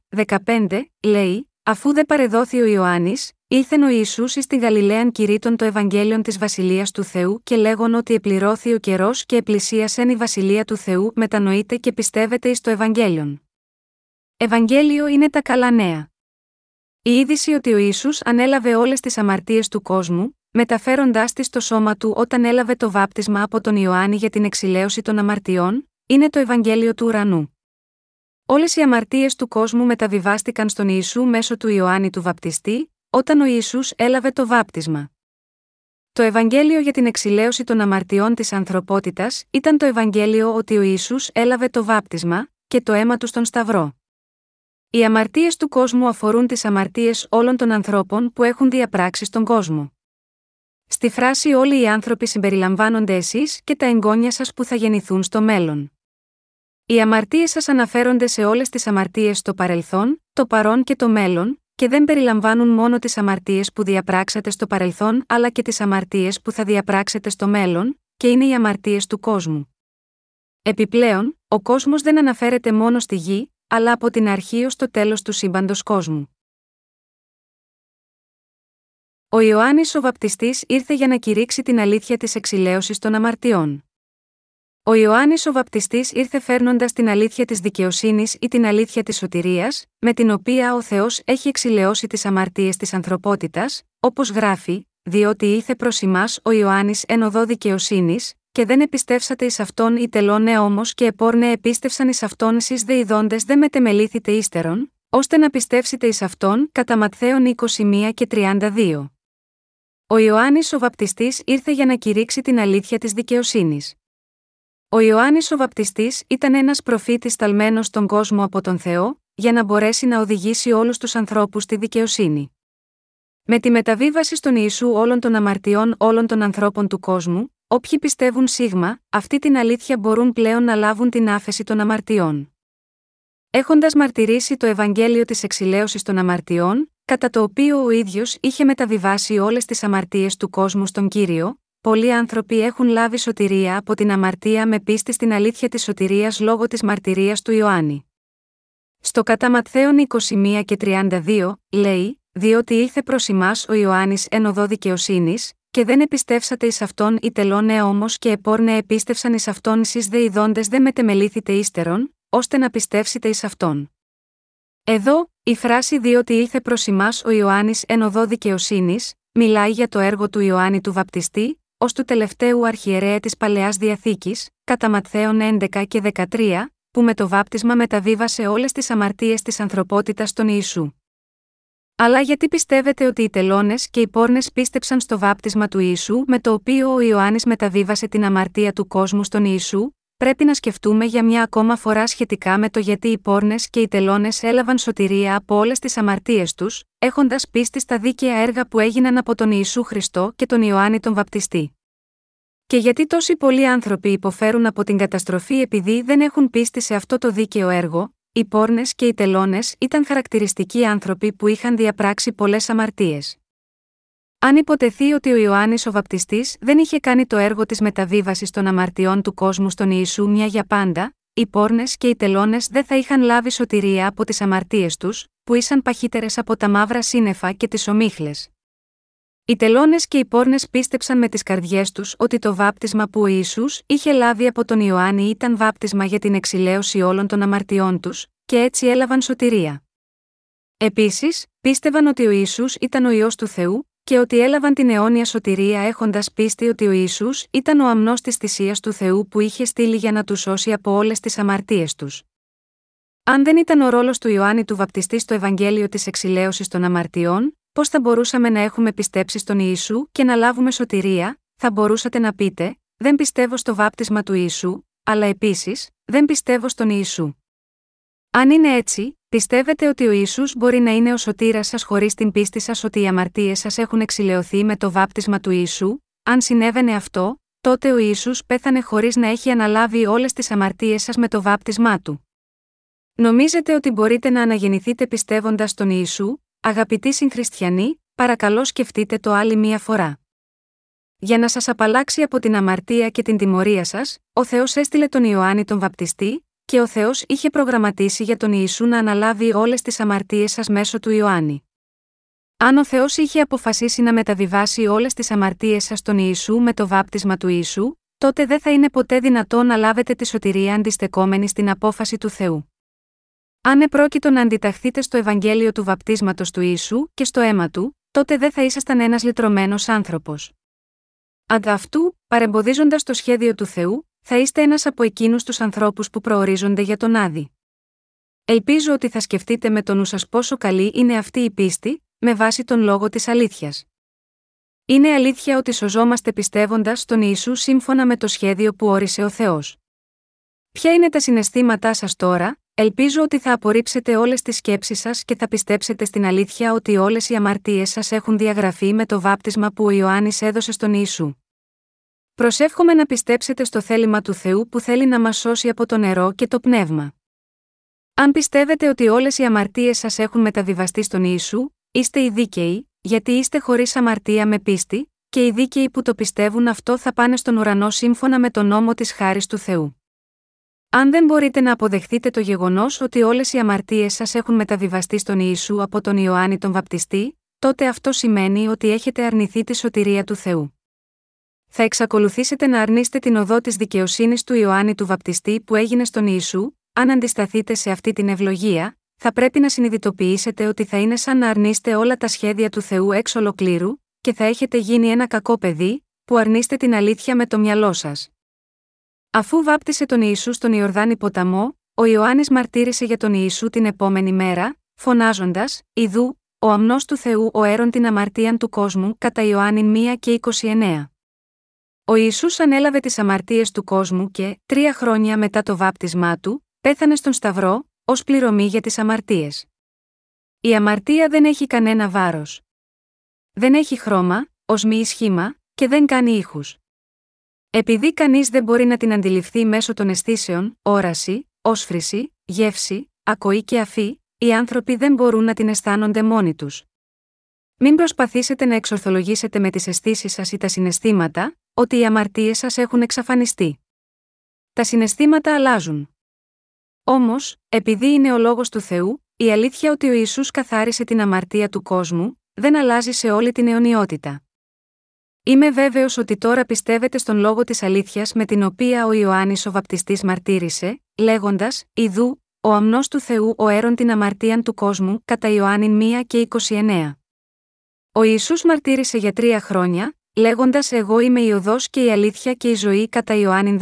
15, λέει, αφού δεν παρεδόθη ο Ιωάννης, ήλθεν ο Ισού εις τη Γαλιλαίαν κηρύττων το Ευαγγέλιο της Βασιλείας του Θεού και λέγον ότι επληρώθη ο καιρός και επλησίασεν η Βασιλεία του Θεού, μετανοείτε και πιστεύετε εις το Ευαγγέλιον. Ευαγγέλιο είναι τα καλά νέα. Η είδηση ότι ο Ιησούς ανέλαβε όλες τις αμαρτίες του κόσμου, μεταφέροντάς τις στο σώμα του όταν έλαβε το βάπτισμα από τον Ιωάννη για την εξηλαίωση των αμαρτιών, είναι το Ευαγγέλιο του ουρανού. Όλες οι αμαρτίες του κόσμου μεταβιβάστηκαν στον Ιησού μέσω του Ιωάννη του Βαπτιστή, όταν ο Ιησούς έλαβε το βάπτισμα. Το Ευαγγέλιο για την εξηλαίωση των αμαρτιών της ανθρωπότητας ήταν το Ευαγγέλιο ότι ο Ιησούς έλαβε το βάπτισμα και το αίμα του στον Σταυρό. Οι αμαρτίες του κόσμου αφορούν τις αμαρτίες όλων των ανθρώπων που έχουν διαπράξει στον κόσμο. Στη φράση Όλοι οι άνθρωποι συμπεριλαμβάνονται εσείς και τα εγγόνια σας που θα γεννηθούν στο μέλλον. Οι αμαρτίες σας αναφέρονται σε όλες τις αμαρτίες στο παρελθόν, το παρόν και το μέλλον, και δεν περιλαμβάνουν μόνο τις αμαρτίες που διαπράξατε στο παρελθόν αλλά και τις αμαρτίες που θα διαπράξετε στο μέλλον, και είναι οι αμαρτίες του κόσμου. Επιπλέον, ο κόσμος δεν αναφέρεται μόνο στη γη, αλλά από την αρχή ως το τέλος του σύμπαντος κόσμου. Ο Ιωάννης ο Βαπτιστής ήρθε για να κηρύξει την αλήθεια της εξηλαίωσης των αμαρτιών. Ο Ιωάννης ο Βαπτιστής ήρθε φέρνοντας την αλήθεια της δικαιοσύνης ή την αλήθεια της σωτηρίας, με την οποία ο Θεός έχει εξηλαιώσει τις αμαρτίες της ανθρωπότητας, όπως γράφει, διότι ήρθε προς εμά ο Ιωάννης εν οδό δικαιοσύνης, και δεν επιστεύσατε εις αυτόν ή τελώνε όμως και επόρνε επίστευσαν εις αυτόν εσείς δε ειδώντες δεν μετεμελήθητε ύστερον, ώστε να πιστεύσετε εις αυτόν κατά Ματθαίων 21 και 32. Ο Ιωάννης ο Βαπτιστής ήρθε για να κηρύξει την αλήθεια της δικαιοσύνης. Ο Ιωάννης ο Βαπτιστής ήταν ένας προφήτης ταλμένος στον κόσμο από τον Θεό, για να μπορέσει να οδηγήσει όλους τους ανθρώπους στη δικαιοσύνη. Με τη μεταβίβαση στον Ιησού όλων των αμαρτιών όλων των ανθρώπων του κόσμου, Όποιοι πιστεύουν σίγμα, αυτή την αλήθεια μπορούν πλέον να λάβουν την άφεση των αμαρτιών. έχοντας μαρτυρήσει το Ευαγγέλιο της εξηλαίωσης των αμαρτιών, κατά το οποίο ο ίδιος είχε μεταβιβάσει όλες τις αμαρτίες του κόσμου στον κύριο, πολλοί άνθρωποι έχουν λάβει σωτηρία από την αμαρτία με πίστη στην αλήθεια της σωτηρίας λόγω της μαρτυρίας του Ιωάννη. Στο κατά Ματθαίον 21 και 32, λέει, διότι ήλθε προς εμά ο Ιωάννης εν οδό δικαιοσύνης, και δεν επιστεύσατε εις αυτόν οι τελώνε όμως και επόρνε επίστευσαν εις αυτόν ει δε ειδώντες δεν μετεμελήθητε ύστερον, ώστε να πιστεύσετε εις αυτόν. Εδώ, η φράση διότι ήλθε προς εμά ο Ιωάννης εν οδό δικαιοσύνης, μιλάει για το έργο του Ιωάννη του Βαπτιστή, ως του τελευταίου αρχιερέα της Παλαιάς Διαθήκης, κατά Ματθαίων 11 και 13, που με το βάπτισμα μεταβίβασε όλες τις αμαρτίες της ανθρωπότητας στον Ιησού. Αλλά γιατί πιστεύετε ότι οι τελώνες και οι πόρνες πίστεψαν στο βάπτισμα του Ιησού με το οποίο ο Ιωάννης μεταβίβασε την αμαρτία του κόσμου στον Ιησού, πρέπει να σκεφτούμε για μια ακόμα φορά σχετικά με το γιατί οι πόρνες και οι τελώνες έλαβαν σωτηρία από όλες τις αμαρτίες τους, έχοντας πίστη στα δίκαια έργα που έγιναν από τον Ιησού Χριστό και τον Ιωάννη τον Βαπτιστή. Και γιατί τόσοι πολλοί άνθρωποι υποφέρουν από την καταστροφή επειδή δεν έχουν πίστη σε αυτό το δίκαιο έργο, οι πόρνες και οι τελώνες ήταν χαρακτηριστικοί άνθρωποι που είχαν διαπράξει πολλές αμαρτίες. Αν υποτεθεί ότι ο Ιωάννης ο Βαπτιστής δεν είχε κάνει το έργο της μεταβίβασης των αμαρτιών του κόσμου στον Ιησού μια για πάντα, οι πόρνες και οι τελώνες δεν θα είχαν λάβει σωτηρία από τις αμαρτίες τους, που ήσαν παχύτερες από τα μαύρα σύννεφα και τις ομίχλες. Οι τελώνες και οι πόρνες πίστεψαν με τις καρδιές τους ότι το βάπτισμα που ο Ισού είχε λάβει από τον Ιωάννη ήταν βάπτισμα για την εξηλαίωση όλων των αμαρτιών τους, και έτσι έλαβαν σωτηρία. Επίσης, πίστευαν ότι ο Ισού ήταν ο ιό του Θεού, και ότι έλαβαν την αιώνια σωτηρία έχοντας πίστη ότι ο Ισού ήταν ο αμνός της θυσίας του Θεού που είχε στείλει για να τους σώσει από όλες τις αμαρτίες τους. Αν δεν ήταν ο ρόλος του Ιωάννη του Βαπτιστή στο Ευαγγέλιο της εξηλαίωσης των αμαρτιών, πώς θα μπορούσαμε να έχουμε πιστέψει στον Ιησού και να λάβουμε σωτηρία, θα μπορούσατε να πείτε, Δεν πιστεύω στο βάπτισμα του Ιησού, αλλά επίσης, δεν πιστεύω στον Ιησού. Αν είναι έτσι, πιστεύετε ότι ο Ισού μπορεί να είναι ο σωτήρας σας χωρίς την πίστη σας ότι οι αμαρτίες σας έχουν εξηλαιωθεί με το βάπτισμα του Ιησού, αν συνέβαινε αυτό, τότε ο Ισού πέθανε χωρίς να έχει αναλάβει όλες τις αμαρτίες σας με το βάπτισμά του. Νομίζετε ότι μπορείτε να αναγεννηθείτε πιστεύοντας στον Ιησού, αγαπητοί συγχριστιανοί, παρακαλώ σκεφτείτε το άλλη μία φορά. Για να σας απαλλάξει από την αμαρτία και την τιμωρία σας, ο Θεός έστειλε τον Ιωάννη τον Βαπτιστή, και ο Θεός είχε προγραμματίσει για τον Ιησού να αναλάβει όλες τις αμαρτίες σας μέσω του Ιωάννη. Αν ο Θεός είχε αποφασίσει να μεταβιβάσει όλες τις αμαρτίες σας στον Ιησού με το βάπτισμα του Ιησού, τότε δεν θα είναι ποτέ δυνατό να λάβετε τη σωτηρία αντιστεκόμενη στην απόφαση του Θεού. Αν επρόκειτο να αντιταχθείτε στο Ευαγγέλιο του βαπτίσματος του Ιησού και στο αίμα του, τότε δεν θα ήσασταν ένας λυτρωμένος άνθρωπος. Αντ' αυτού, παρεμποδίζοντας το σχέδιο του Θεού, θα είστε ένας από εκείνους τους ανθρώπους που προορίζονται για τον Άδη. Ελπίζω ότι θα σκεφτείτε με τον νου σας πόσο καλή είναι αυτή η πίστη, με βάση τον λόγο της αλήθειας. Είναι αλήθεια ότι σωζόμαστε πιστεύοντας στον Ιησού σύμφωνα με το σχέδιο που όρισε ο Θεός. Ποια είναι τα συναισθήματά σας τώρα, ελπίζω ότι θα απορρίψετε όλες τις σκέψεις σας και θα πιστέψετε στην αλήθεια ότι όλες οι αμαρτίες σας έχουν διαγραφεί με το βάπτισμα που ο Ιωάννης έδωσε στον Ιησού. Προσεύχομαι να πιστέψετε στο θέλημα του Θεού που θέλει να μας σώσει από το νερό και το πνεύμα. Αν πιστεύετε ότι όλες οι αμαρτίες σας έχουν μεταβιβαστεί στον Ιησού, είστε οι δίκαιοι, γιατί είστε χωρίς αμαρτία με πίστη, και οι δίκαιοι που το πιστεύουν αυτό θα πάνε στον ουρανό σύμφωνα με τον νόμο της χάρης του Θεού. Αν δεν μπορείτε να αποδεχτείτε το γεγονός ότι όλες οι αμαρτίες σας έχουν μεταβιβαστεί στον Ιησού από τον Ιωάννη τον Βαπτιστή, τότε αυτό σημαίνει ότι έχετε αρνηθεί τη σωτηρία του Θεού θα εξακολουθήσετε να αρνείστε την οδό της δικαιοσύνης του Ιωάννη του Βαπτιστή που έγινε στον Ιησού, αν αντισταθείτε σε αυτή την ευλογία, θα πρέπει να συνειδητοποιήσετε ότι θα είναι σαν να αρνείστε όλα τα σχέδια του Θεού εξ ολοκλήρου, και θα έχετε γίνει ένα κακό παιδί, που αρνείστε την αλήθεια με το μυαλό σας. Αφού βάπτισε τον Ιησού στον Ιορδάνη ποταμό, ο Ιωάννης μαρτύρησε για τον Ιησού την επόμενη μέρα, φωνάζοντας: Ιδού, ο αμνός του Θεού ο έρων την αμαρτίαν του κόσμου, κατά Ιωάννη 1 και 29. Ο Ιησούς ανέλαβε τις αμαρτίες του κόσμου και, τρία χρόνια μετά το βάπτισμά του, πέθανε στον Σταυρό, ως πληρωμή για τις αμαρτίες. Η αμαρτία δεν έχει κανένα βάρος. Δεν έχει χρώμα, ως μη σχήμα, και δεν κάνει ήχους. Επειδή κανείς δεν μπορεί να την αντιληφθεί μέσω των αισθήσεων, όραση, όσφρηση, γεύση, ακοή και αφή, οι άνθρωποι δεν μπορούν να την αισθάνονται μόνοι τους. Μην προσπαθήσετε να εξορθολογήσετε με τις αισθήσεις σας ή τα συναισθήματα, ότι οι αμαρτίες σας έχουν εξαφανιστεί. Τα συναισθήματα αλλάζουν. Όμως, επειδή είναι ο λόγος του Θεού, η αλήθεια ότι ο Ιησούς καθάρισε την αμαρτία του κόσμου, δεν αλλάζει σε όλη την αιωνιότητα. Είμαι βέβαιος ότι τώρα πιστεύετε στον λόγο της αλήθειας με την οποία ο Ιωάννης ο Βαπτιστής μαρτύρησε, λέγοντας: Ιδού, ο αμνός του Θεού ο έρον την αμαρτίαν του κόσμου, κατά Ιωάννη 1 και 29. Ο Ισού μαρτύρησε για τρία χρόνια, λέγοντας Εγώ είμαι η οδός και η αλήθεια και η ζωή κατά Ιωάννη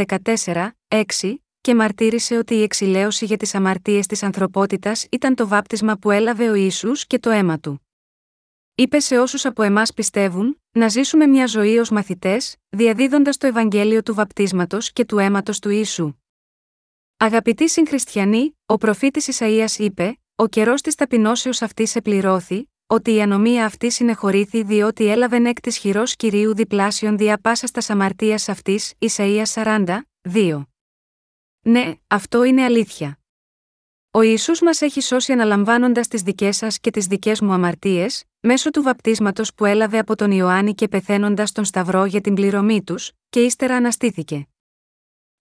14, 6, και μαρτύρησε ότι η εξηλαίωση για τις αμαρτίες της ανθρωπότητας ήταν το βάπτισμα που έλαβε ο Ισού και το αίμα του. Είπε σε όσους από εμάς πιστεύουν, να ζήσουμε μια ζωή ως μαθητές, διαδίδοντας το Ευαγγέλιο του βαπτίσματος και του αίματος του Ιησού. Αγαπητοί συγχριστιανοί, ο προφήτης Ισαΐας είπε: Ο καιρός της ταπεινώσεως αυτής επληρώθη, ότι η ανομία αυτή συνεχωρήθη διότι έλαβεν εκ τη χειρός κυρίου διπλάσιον δια πάσα στα αμαρτία αυτής, Ισαΐας 40, 2. Ναι, αυτό είναι αλήθεια. Ο Ισού μας έχει σώσει αναλαμβάνοντας τις δικές σας και τις δικές μου αμαρτίες, μέσω του βαπτίσματος που έλαβε από τον Ιωάννη και πεθαίνοντας τον Σταυρό για την πληρωμή τους, και ύστερα αναστήθηκε.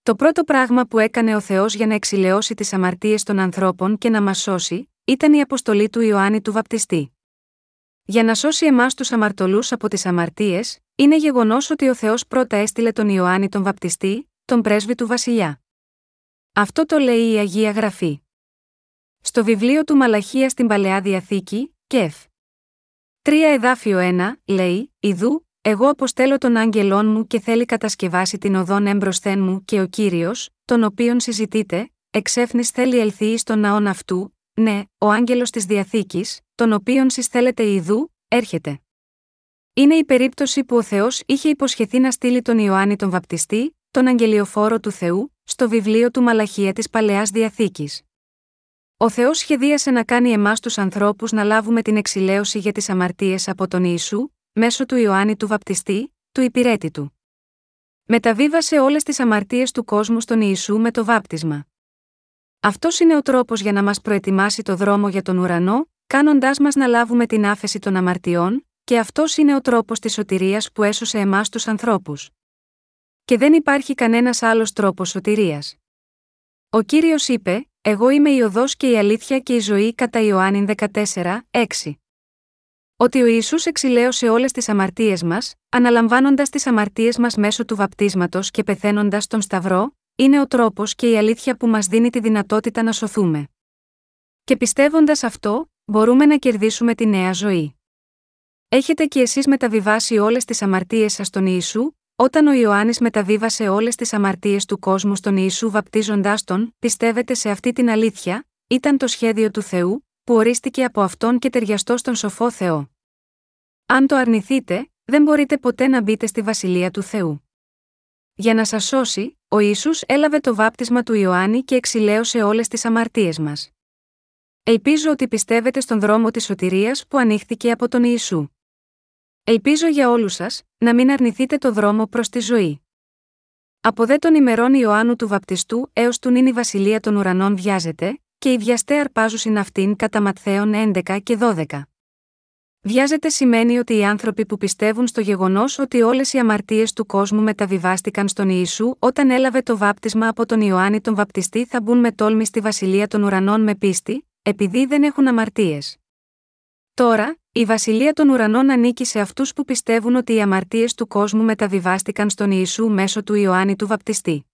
Το πρώτο πράγμα που έκανε ο Θεός για να εξηλαιώσει τις αμαρτίες των ανθρώπων και να μας σώσει, ήταν η αποστολή του Ιωάννη του Βαπτιστή. Για να σώσει εμάς τους αμαρτωλούς από τις αμαρτίες, είναι γεγονός ότι ο Θεός πρώτα έστειλε τον Ιωάννη τον Βαπτιστή, τον πρέσβη του Βασιλιά. Αυτό το λέει η Αγία Γραφή. Στο βιβλίο του Μαλαχία στην Παλαιά Διαθήκη, Κεφ. 3 εδάφιο 1, λέει: Ιδού, εγώ αποστέλω τον άγγελόν μου και θέλει κατασκευάσει την οδόν έμπροσθέν μου και ο κύριος, τον οποίον συζητείτε, εξέφνης θέλει ελθεί στον ναόν αυτού, ναι, ο άγγελος της διαθήκης, τον οποίον θέλετε ιδού, έρχεται. Είναι η περίπτωση που ο Θεός είχε υποσχεθεί να στείλει τον Ιωάννη τον Βαπτιστή, τον αγγελιοφόρο του Θεού, στο βιβλίο του Μαλαχία της Παλαιάς Διαθήκης. Ο Θεός σχεδίασε να κάνει εμάς τους ανθρώπους να λάβουμε την εξηλαίωση για τις αμαρτίες από τον Ιησού, μέσω του Ιωάννη του Βαπτιστή, του υπηρέτη του. Μεταβίβασε όλες τις αμαρτίες του κόσμου στον Ιησού με το βάπτισμα. Αυτός είναι ο τρόπος για να μας προετοιμάσει το δρόμο για τον ουρανό, κάνοντάς μας να λάβουμε την άφεση των αμαρτιών, και αυτός είναι ο τρόπος της σωτηρίας που έσωσε εμάς τους ανθρώπους. Και δεν υπάρχει κανένας άλλος τρόπος σωτηρίας. Ο κύριος είπε: Εγώ είμαι η οδός και η αλήθεια και η ζωή κατά Ιωάννη 14, 6. Ότι ο Ιησούς εξηλαίωσε όλες τις αμαρτίες μας, αναλαμβάνοντας τις αμαρτίες μας μέσω του βαπτίσματος και πεθαίνοντας τον Σταυρό, είναι ο τρόπος και η αλήθεια που μας δίνει τη δυνατότητα να σωθούμε. Και πιστεύοντας αυτό, μπορούμε να κερδίσουμε τη νέα ζωή. Έχετε κι εσείς μεταβιβάσει όλες τις αμαρτίες σας στον Ιησού, όταν ο Ιωάννης μεταβίβασε όλες τις αμαρτίες του κόσμου στον Ιησού βαπτίζοντάς τον, πιστεύετε σε αυτή την αλήθεια, ήταν το σχέδιο του Θεού, που ορίστηκε από αυτόν και ταιριαστό στον σοφό Θεό. Αν το αρνηθείτε, δεν μπορείτε ποτέ να μπείτε στη βασιλεία του Θεού. Για να σας σώσει, ο Ισού έλαβε το βάπτισμα του Ιωάννη και εξηλαίωσε όλες τις αμαρτίες μας. Ελπίζω ότι πιστεύετε στον δρόμο της σωτηρίας που ανοίχθηκε από τον Ιησού. Ελπίζω για όλους σας, να μην αρνηθείτε το δρόμο προς τη ζωή. Από δε των ημερών Ιωάννου του Βαπτιστού έως του νυν η βασιλεία των ουρανών βιάζεται, και οι βιαστέ αρπάζουσιν αυτήν κατά Ματθαίων 11 και 12. Βιάζεται σημαίνει ότι οι άνθρωποι που πιστεύουν στο γεγονός ότι όλες οι αμαρτίες του κόσμου μεταβιβάστηκαν στον Ιησού όταν έλαβε το βάπτισμα από τον Ιωάννη τον Βαπτιστή θα μπουν με τόλμη στη βασιλεία των ουρανών με πίστη, επειδή δεν έχουν αμαρτίες. Τώρα, η βασιλεία των ουρανών ανήκει σε αυτούς που πιστεύουν ότι οι αμαρτίες του κόσμου μεταβιβάστηκαν στον Ιησού μέσω του Ιωάννη του Βαπτιστή.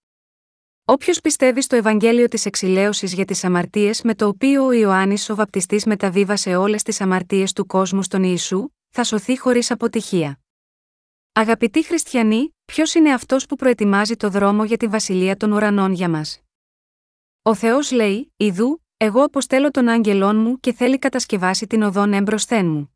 Όποιος πιστεύει στο Ευαγγέλιο της Εξηλαίωσης για τις αμαρτίες με το οποίο ο Ιωάννης ο Βαπτιστής μεταβίβασε όλες τις αμαρτίες του κόσμου στον Ιησού, θα σωθεί χωρίς αποτυχία. Αγαπητοί χριστιανοί, ποιος είναι αυτός που προετοιμάζει το δρόμο για τη βασιλεία των ουρανών για μας; Ο Θεός λέει: Ιδού, εγώ αποστέλω τον άγγελόν μου και θέλει κατασκευάσει την οδόν έμπροσθέν μου.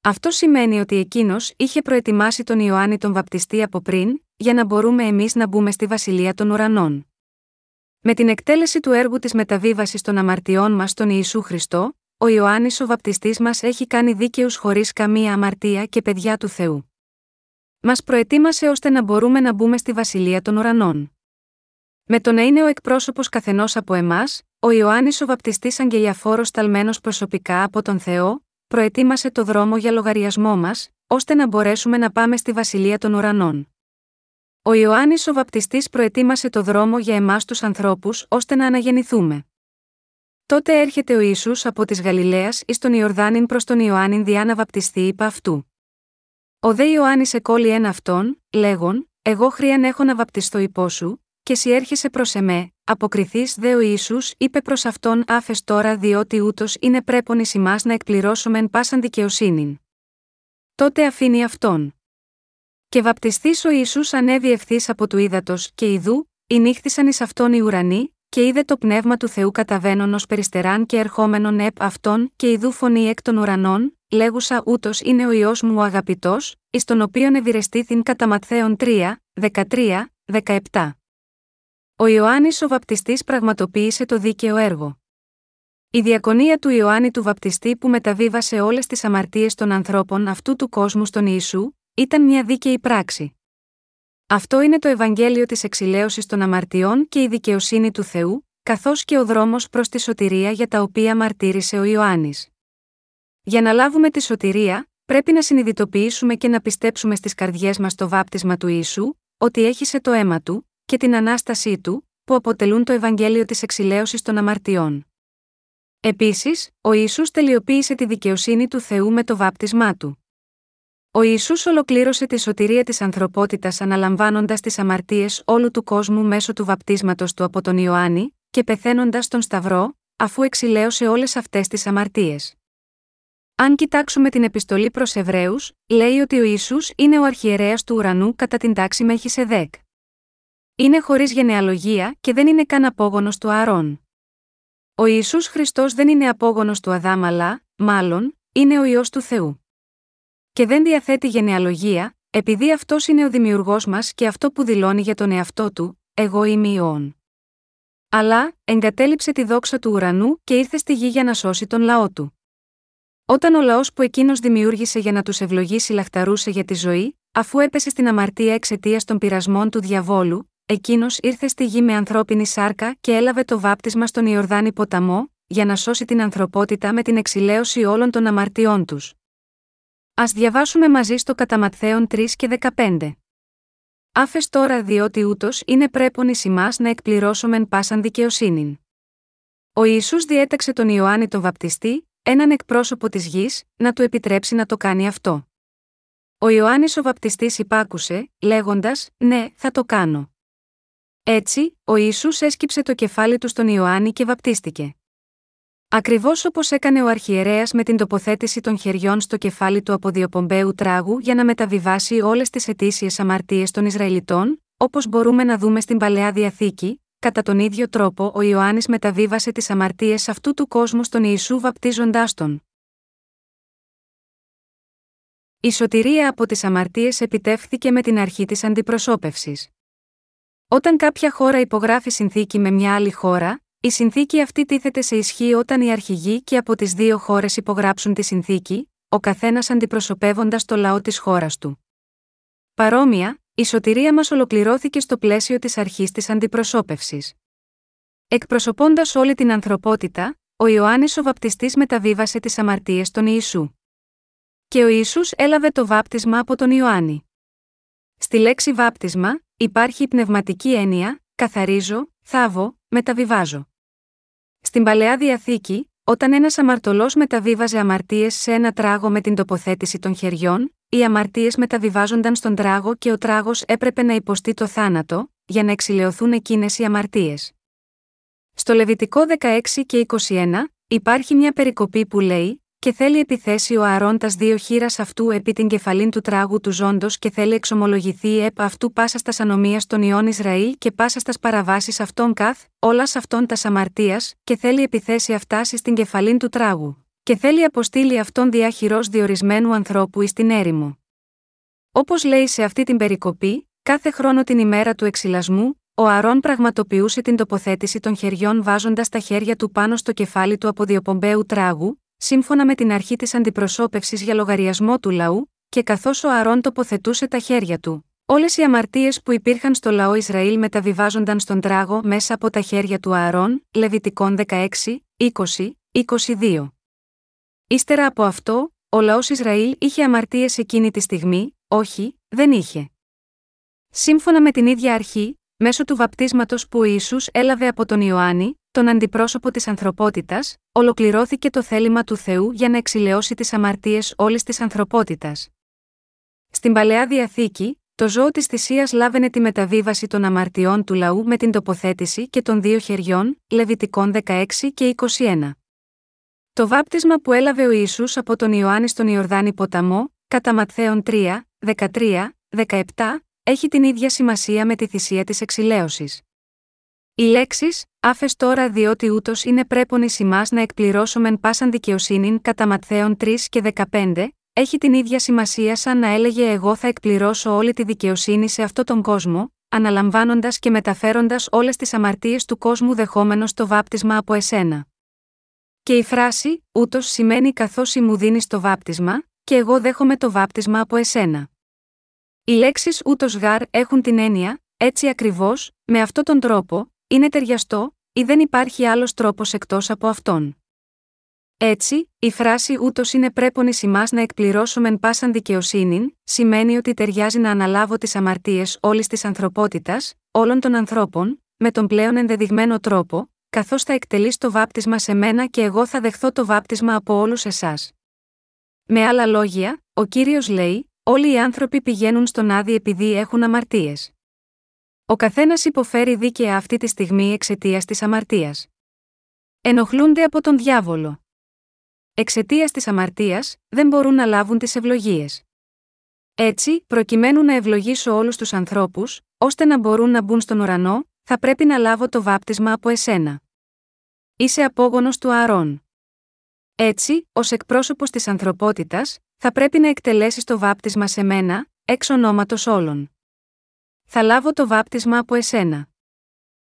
Αυτό σημαίνει ότι εκείνος είχε προετοιμάσει τον Ιωάννη τον Βαπτιστή από πριν, για να μπορούμε εμείς να μπούμε στη βασιλεία των ουρανών. Με την εκτέλεση του έργου της μεταβίβασης των αμαρτιών μας στον Ιησού Χριστό, ο Ιωάννης ο Βαπτιστής μας έχει κάνει δίκαιους χωρίς καμία αμαρτία και παιδιά του Θεού. Μας προετοίμασε ώστε να μπορούμε να μπούμε στη βασιλεία των ουρανών. Με το να είναι ο εκπρόσωπος καθενός από εμάς, ο Ιωάννης ο Βαπτιστής Αγγελιαφόρος ταλμένο προσωπικά από τον Θεό, προετοίμασε το δρόμο για λογαριασμό μας, ώστε να μπορέσουμε να πάμε στη βασιλεία των ουρανών. Ο Ιωάννης ο Βαπτιστής προετοίμασε το δρόμο για εμάς τους ανθρώπους ώστε να αναγεννηθούμε. Τότε έρχεται ο Ισού από της Γαλιλαίας εις τον Ιορδάνην προς τον Ιωάννην διά να βαπτιστεί υπ' αυτού. Ο δε Ιωάννης εκόλει ένα αυτόν, λέγον, Εγώ χρίαν έχω να βαπτιστώ υπό σου, και σι έρχεσαι προς εμέ, αποκριθείς δε ο Ισού είπε προς αυτόν άφες τώρα διότι ούτως είναι πρέπον ει να εκπληρώσομεν πάσαν δικαιοσύνην. Τότε αφήνει αυτόν. Και βαπτιστής ο Ισού ανέβη ευθύς από του ύδατος και ιδού, νύχθησαν εις αυτόν οι ουρανοί, και είδε το πνεύμα του Θεού καταβαίνον ως περιστεράν και ερχόμενον επ αυτόν και ιδού φωνή εκ των ουρανών, λέγουσα ούτως είναι ο ιό μου ο αγαπητός, εις τον οποίον ευηρεστήθην κατά Ματθαίων 3, 13, 17. Ο Ιωάννης ο Βαπτιστής πραγματοποίησε το δίκαιο έργο. Η διακονία του Ιωάννη του Βαπτιστή που μεταβίβασε όλες τις αμαρτίες των ανθρώπων αυτού του κόσμου στον Ιησού, ήταν μια δίκαιη πράξη. Αυτό είναι το Ευαγγέλιο της εξηλαίωσης των αμαρτιών και η δικαιοσύνη του Θεού, καθώς και ο δρόμος προς τη σωτηρία για τα οποία μαρτύρησε ο Ιωάννης. Για να λάβουμε τη σωτηρία, πρέπει να συνειδητοποιήσουμε και να πιστέψουμε στις καρδιές μας το βάπτισμα του Ιησού, ότι έχισε το αίμα του, και την ανάστασή του, που αποτελούν το Ευαγγέλιο της εξηλαίωσης των αμαρτιών. Επίσης, ο Ισού τελειοποίησε τη δικαιοσύνη του Θεού με το βάπτισμά του. Ο Ισού ολοκλήρωσε τη σωτηρία της ανθρωπότητας αναλαμβάνοντας τις αμαρτίες όλου του κόσμου μέσω του βαπτίσματος του από τον Ιωάννη, και πεθαίνοντας τον Σταυρό, αφού εξηλαίωσε όλες αυτές τις αμαρτίες. Αν κοιτάξουμε την επιστολή προς Εβραίους, λέει ότι ο Ισού είναι ο αρχιερέας του ουρανού κατά την τάξη Μέχισεδέκ. Είναι χωρίς γενεαλογία και δεν είναι καν απόγονος του Αρών. Ο Ιησούς Χριστός δεν είναι απόγονος του Αδάμ, αλλά, μάλλον, είναι ο ιό του Θεού. Και δεν διαθέτει γενεαλογία, επειδή αυτός είναι ο δημιουργός μας και αυτό που δηλώνει για τον εαυτό του, Εγώ είμαι ιών. Αλλά, εγκατέλειψε τη δόξα του ουρανού και ήρθε στη γη για να σώσει τον λαό του. Όταν ο λαός που εκείνος δημιούργησε για να τους ευλογήσει λαχταρούσε για τη ζωή, αφού έπεσε στην αμαρτία εξαιτίας των πειρασμών του διαβόλου, εκείνος ήρθε στη γη με ανθρώπινη σάρκα και έλαβε το βάπτισμα στον Ιορδάνη ποταμό, για να σώσει την ανθρωπότητα με την εξηλαίωση όλων των αμαρτιών τους. Α διαβάσουμε μαζί στο κατά 3 και 15. Άφες τώρα διότι ούτως είναι πρέπον εις να εκπληρώσομεν πάσαν δικαιοσύνην. Ο Ιησούς διέταξε τον Ιωάννη τον Βαπτιστή, έναν εκπρόσωπο της γης, να του επιτρέψει να το κάνει αυτό. Ο Ιωάννης ο Βαπτιστής υπάκουσε, λέγοντας: Ναι, θα το κάνω. Έτσι, ο Ιησούς έσκυψε το κεφάλι του στον Ιωάννη και βαπτίστηκε. Ακριβώς όπως έκανε ο Αρχιερέας με την τοποθέτηση των χεριών στο κεφάλι του αποδιοπομπαίου τράγου για να μεταβιβάσει όλες τις αιτήσιες αμαρτίες των Ισραηλιτών, όπως μπορούμε να δούμε στην παλαιά διαθήκη, κατά τον ίδιο τρόπο ο Ιωάννης μεταβίβασε τις αμαρτίες αυτού του κόσμου στον Ιησού βαπτίζοντάς τον. Η σωτηρία από τις αμαρτίες επιτεύχθηκε με την αρχή της αντιπροσώπευσης. Όταν κάποια χώρα υπογράφει συνθήκη με μια άλλη χώρα, η συνθήκη αυτή τίθεται σε ισχύ όταν οι αρχηγοί και από τις δύο χώρες υπογράψουν τη συνθήκη, ο καθένας αντιπροσωπεύοντας το λαό της χώρας του. Παρόμοια, η σωτηρία μας ολοκληρώθηκε στο πλαίσιο της αρχής της αντιπροσώπευσης. Εκπροσωπώντας όλη την ανθρωπότητα, ο Ιωάννης ο Βαπτιστής μεταβίβασε τις αμαρτίες των Ιησού. Και ο Ιησούς έλαβε το βάπτισμα από τον Ιωάννη. Στη λέξη βάπτισμα, υπάρχει η πνευματική έννοια, καθαρίζω, θάβω, μεταβιβάζω. Στην παλαιά διαθήκη, όταν ένας αμαρτωλός μεταβίβαζε αμαρτίες σε ένα τράγο με την τοποθέτηση των χεριών, οι αμαρτίες μεταβιβάζονταν στον τράγο και ο τράγος έπρεπε να υποστεί το θάνατο, για να εξηλαιωθούν εκείνες οι αμαρτίες. Στο Λεβιτικό 16 και 21, υπάρχει μια περικοπή που λέει: και θέλει επιθέσει ο Αρών τα δύο χείρας αυτού επί την κεφαλήν του τράγου του ζώντος και θέλει εξομολογηθεί επ' αυτού πάσα στα ανομία των ιών Ισραήλ και πάσα στα παραβάσεις αυτών καθ, όλας αυτών τα αμαρτία, και θέλει επιθέσει αυτάσει στην κεφαλήν του τράγου. Και θέλει αποστείλει αυτόν διάχυρο διορισμένου ανθρώπου εις την έρημο. Όπως λέει σε αυτή την περικοπή, κάθε χρόνο την ημέρα του εξυλασμού, ο Αρών πραγματοποιούσε την τοποθέτηση των χεριών βάζοντας τα χέρια του πάνω στο κεφάλι του αποδιοπομπαίου τράγου, σύμφωνα με την αρχή της αντιπροσώπευσης για λογαριασμό του λαού, και καθώς ο Αρών τοποθετούσε τα χέρια του, Όλες οι αμαρτίες που υπήρχαν στο λαό Ισραήλ μεταβιβάζονταν στον τράγο μέσα από τα χέρια του Ααρών, Λεβιτικών 16, 20, 22. Ύστερα από αυτό, ο λαός Ισραήλ είχε αμαρτίες εκείνη τη στιγμή, όχι, δεν είχε. Σύμφωνα με την ίδια αρχή, μέσω του βαπτίσματος που ο Ιησούς έλαβε από τον Ιωάννη, τον αντιπρόσωπο της ανθρωπότητας, ολοκληρώθηκε το θέλημα του Θεού για να εξηλαιώσει τις αμαρτίες όλης της ανθρωπότητας. Στην παλαιά διαθήκη, το ζώο της θυσίας λάβαινε τη μεταβίβαση των αμαρτιών του λαού με την τοποθέτηση και των δύο χεριών, Λεβιτικών 16 και 21. Το βάπτισμα που έλαβε ο Ιησούς από τον Ιωάννη στον Ιορδάνη ποταμό, κατά Ματθαίον 3, 13, 17, έχει την ίδια σημασία με τη θυσία της εξηλαίωσης. Οι λέξεις, άφες τώρα διότι ούτως είναι πρέπον ει να εκπληρώσομεν πάσαν δικαιοσύνην κατά Ματθαίον 3 και 15, έχει την ίδια σημασία σαν να έλεγε Εγώ θα εκπληρώσω όλη τη δικαιοσύνη σε αυτόν τον κόσμο, αναλαμβάνοντας και μεταφέροντας όλες τις αμαρτίες του κόσμου δεχόμενος το βάπτισμα από εσένα. Και η φράση, ούτως σημαίνει καθώς μου δίνεις το βάπτισμα, και εγώ δέχομαι το βάπτισμα από εσένα. Οι λέξεις ούτως γάρ έχουν την έννοια, έτσι ακριβώς, με αυτόν τον τρόπο, είναι ταιριαστό, ή δεν υπάρχει άλλος τρόπος εκτός από αυτόν. Έτσι, η φράση ούτως είναι πρέπον ει να εκπληρώσουμε πάσαν δικαιοσύνη, σημαίνει ότι ταιριάζει να αναλάβω τις αμαρτίες όλης της ανθρωπότητας, όλων των ανθρώπων, με τον πλέον ενδεδειγμένο τρόπο, καθώς θα εκτελείς το βάπτισμα σε μένα και εγώ θα δεχθώ το βάπτισμα από όλους εσάς. Με άλλα λόγια, ο κύριος λέει: Όλοι οι άνθρωποι πηγαίνουν στον άδει επειδή έχουν αμαρτίες. Ο καθένας υποφέρει δίκαια αυτή τη στιγμή εξαιτίας της αμαρτίας. Ενοχλούνται από τον διάβολο. Εξαιτίας της αμαρτίας, δεν μπορούν να λάβουν τις ευλογίες. Έτσι, προκειμένου να ευλογήσω όλους τους ανθρώπους, ώστε να μπορούν να μπουν στον ουρανό, θα πρέπει να λάβω το βάπτισμα από εσένα. Είσαι απόγονος του Ααρών. Έτσι, ως εκπρόσωπος της ανθρωπότητας, θα πρέπει να εκτελέσεις το βάπτισμα σε μένα, εξ ονόματος όλων. Θα λάβω το βάπτισμα από εσένα.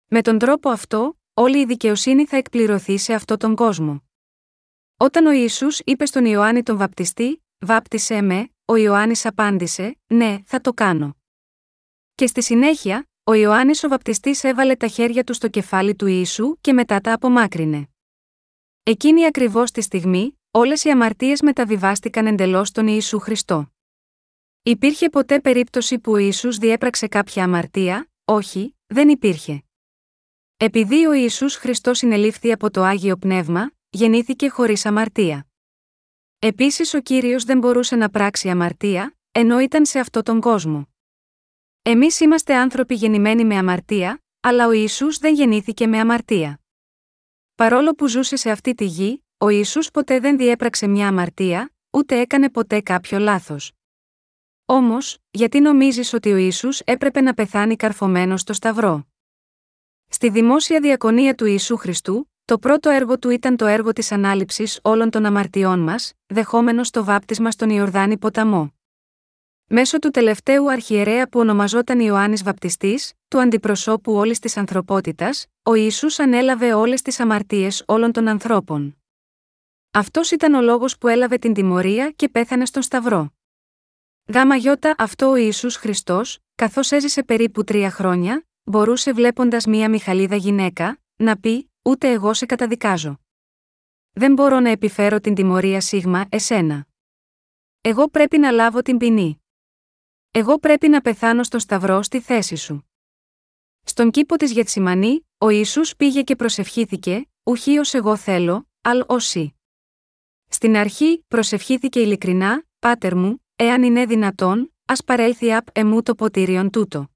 Με τον τρόπο αυτό, όλη η δικαιοσύνη θα εκπληρωθεί σε αυτόν τον κόσμο. Όταν ο Ισού είπε στον Ιωάννη τον βαπτιστή, Βάπτισέ με, ο Ιωάννης απάντησε, Ναι, θα το κάνω. Και στη συνέχεια, ο Ιωάννης ο βαπτιστής έβαλε τα χέρια του στο κεφάλι του Ιησού και μετά τα απομάκρυνε. Εκείνη ακριβώς τη στιγμή, όλες οι αμαρτίες μεταβιβάστηκαν εντελώς στον Ιησού Χριστό. Υπήρχε ποτέ περίπτωση που ο Ιησούς διέπραξε κάποια αμαρτία, όχι, δεν υπήρχε. Επειδή ο Ιησούς Χριστός συνελήφθη από το Άγιο Πνεύμα, γεννήθηκε χωρίς αμαρτία. Επίσης ο Κύριος δεν μπορούσε να πράξει αμαρτία, ενώ ήταν σε αυτόν τον κόσμο. Εμείς είμαστε άνθρωποι γεννημένοι με αμαρτία, αλλά ο Ιησούς δεν γεννήθηκε με αμαρτία. Παρόλο που ζούσε σε αυτή τη γη, ο Ιησούς ποτέ δεν διέπραξε μια αμαρτία, ούτε έκανε ποτέ κάποιο λάθος. Όμως, γιατί νομίζεις ότι ο Ιησούς έπρεπε να πεθάνει καρφωμένος στο Σταυρό; Στη δημόσια διακονία του Ιησού Χριστού, το πρώτο έργο του ήταν το έργο της ανάληψης όλων των αμαρτιών μας, δεχόμενος το βάπτισμα στον Ιορδάνη ποταμό. Μέσω του τελευταίου αρχιερέα που ονομαζόταν Ιωάννης Βαπτιστής, του αντιπροσώπου όλης της ανθρωπότητας, ο Ιησούς ανέλαβε όλες τις αμαρτίες όλων των ανθρώπων. Αυτός ήταν ο λόγος που έλαβε την τιμωρία και πέθανε στον Σταυρό. Γάμα γιώτα αυτό ο Ιησούς Χριστός, καθώς έζησε περίπου τρία χρόνια, μπορούσε βλέποντας μία Μιχαλίδα γυναίκα, να πει «Ούτε εγώ σε καταδικάζω». Δεν μπορώ να επιφέρω την τιμωρία σίγμα εσένα. Εγώ πρέπει να λάβω την ποινή. Εγώ πρέπει να πεθάνω στον Σταυρό στη θέση σου. Στον κήπο της Γετσιμανή, ο Ιησούς πήγε και προσευχήθηκε, ουχή ως εγώ θέλω, αλ όσοι. Στην αρχή, προσευχήθηκε ειλικρινά, «Πάτερ μου, εάν είναι δυνατόν, ας παρέλθει απ' εμού το ποτήριον τούτο».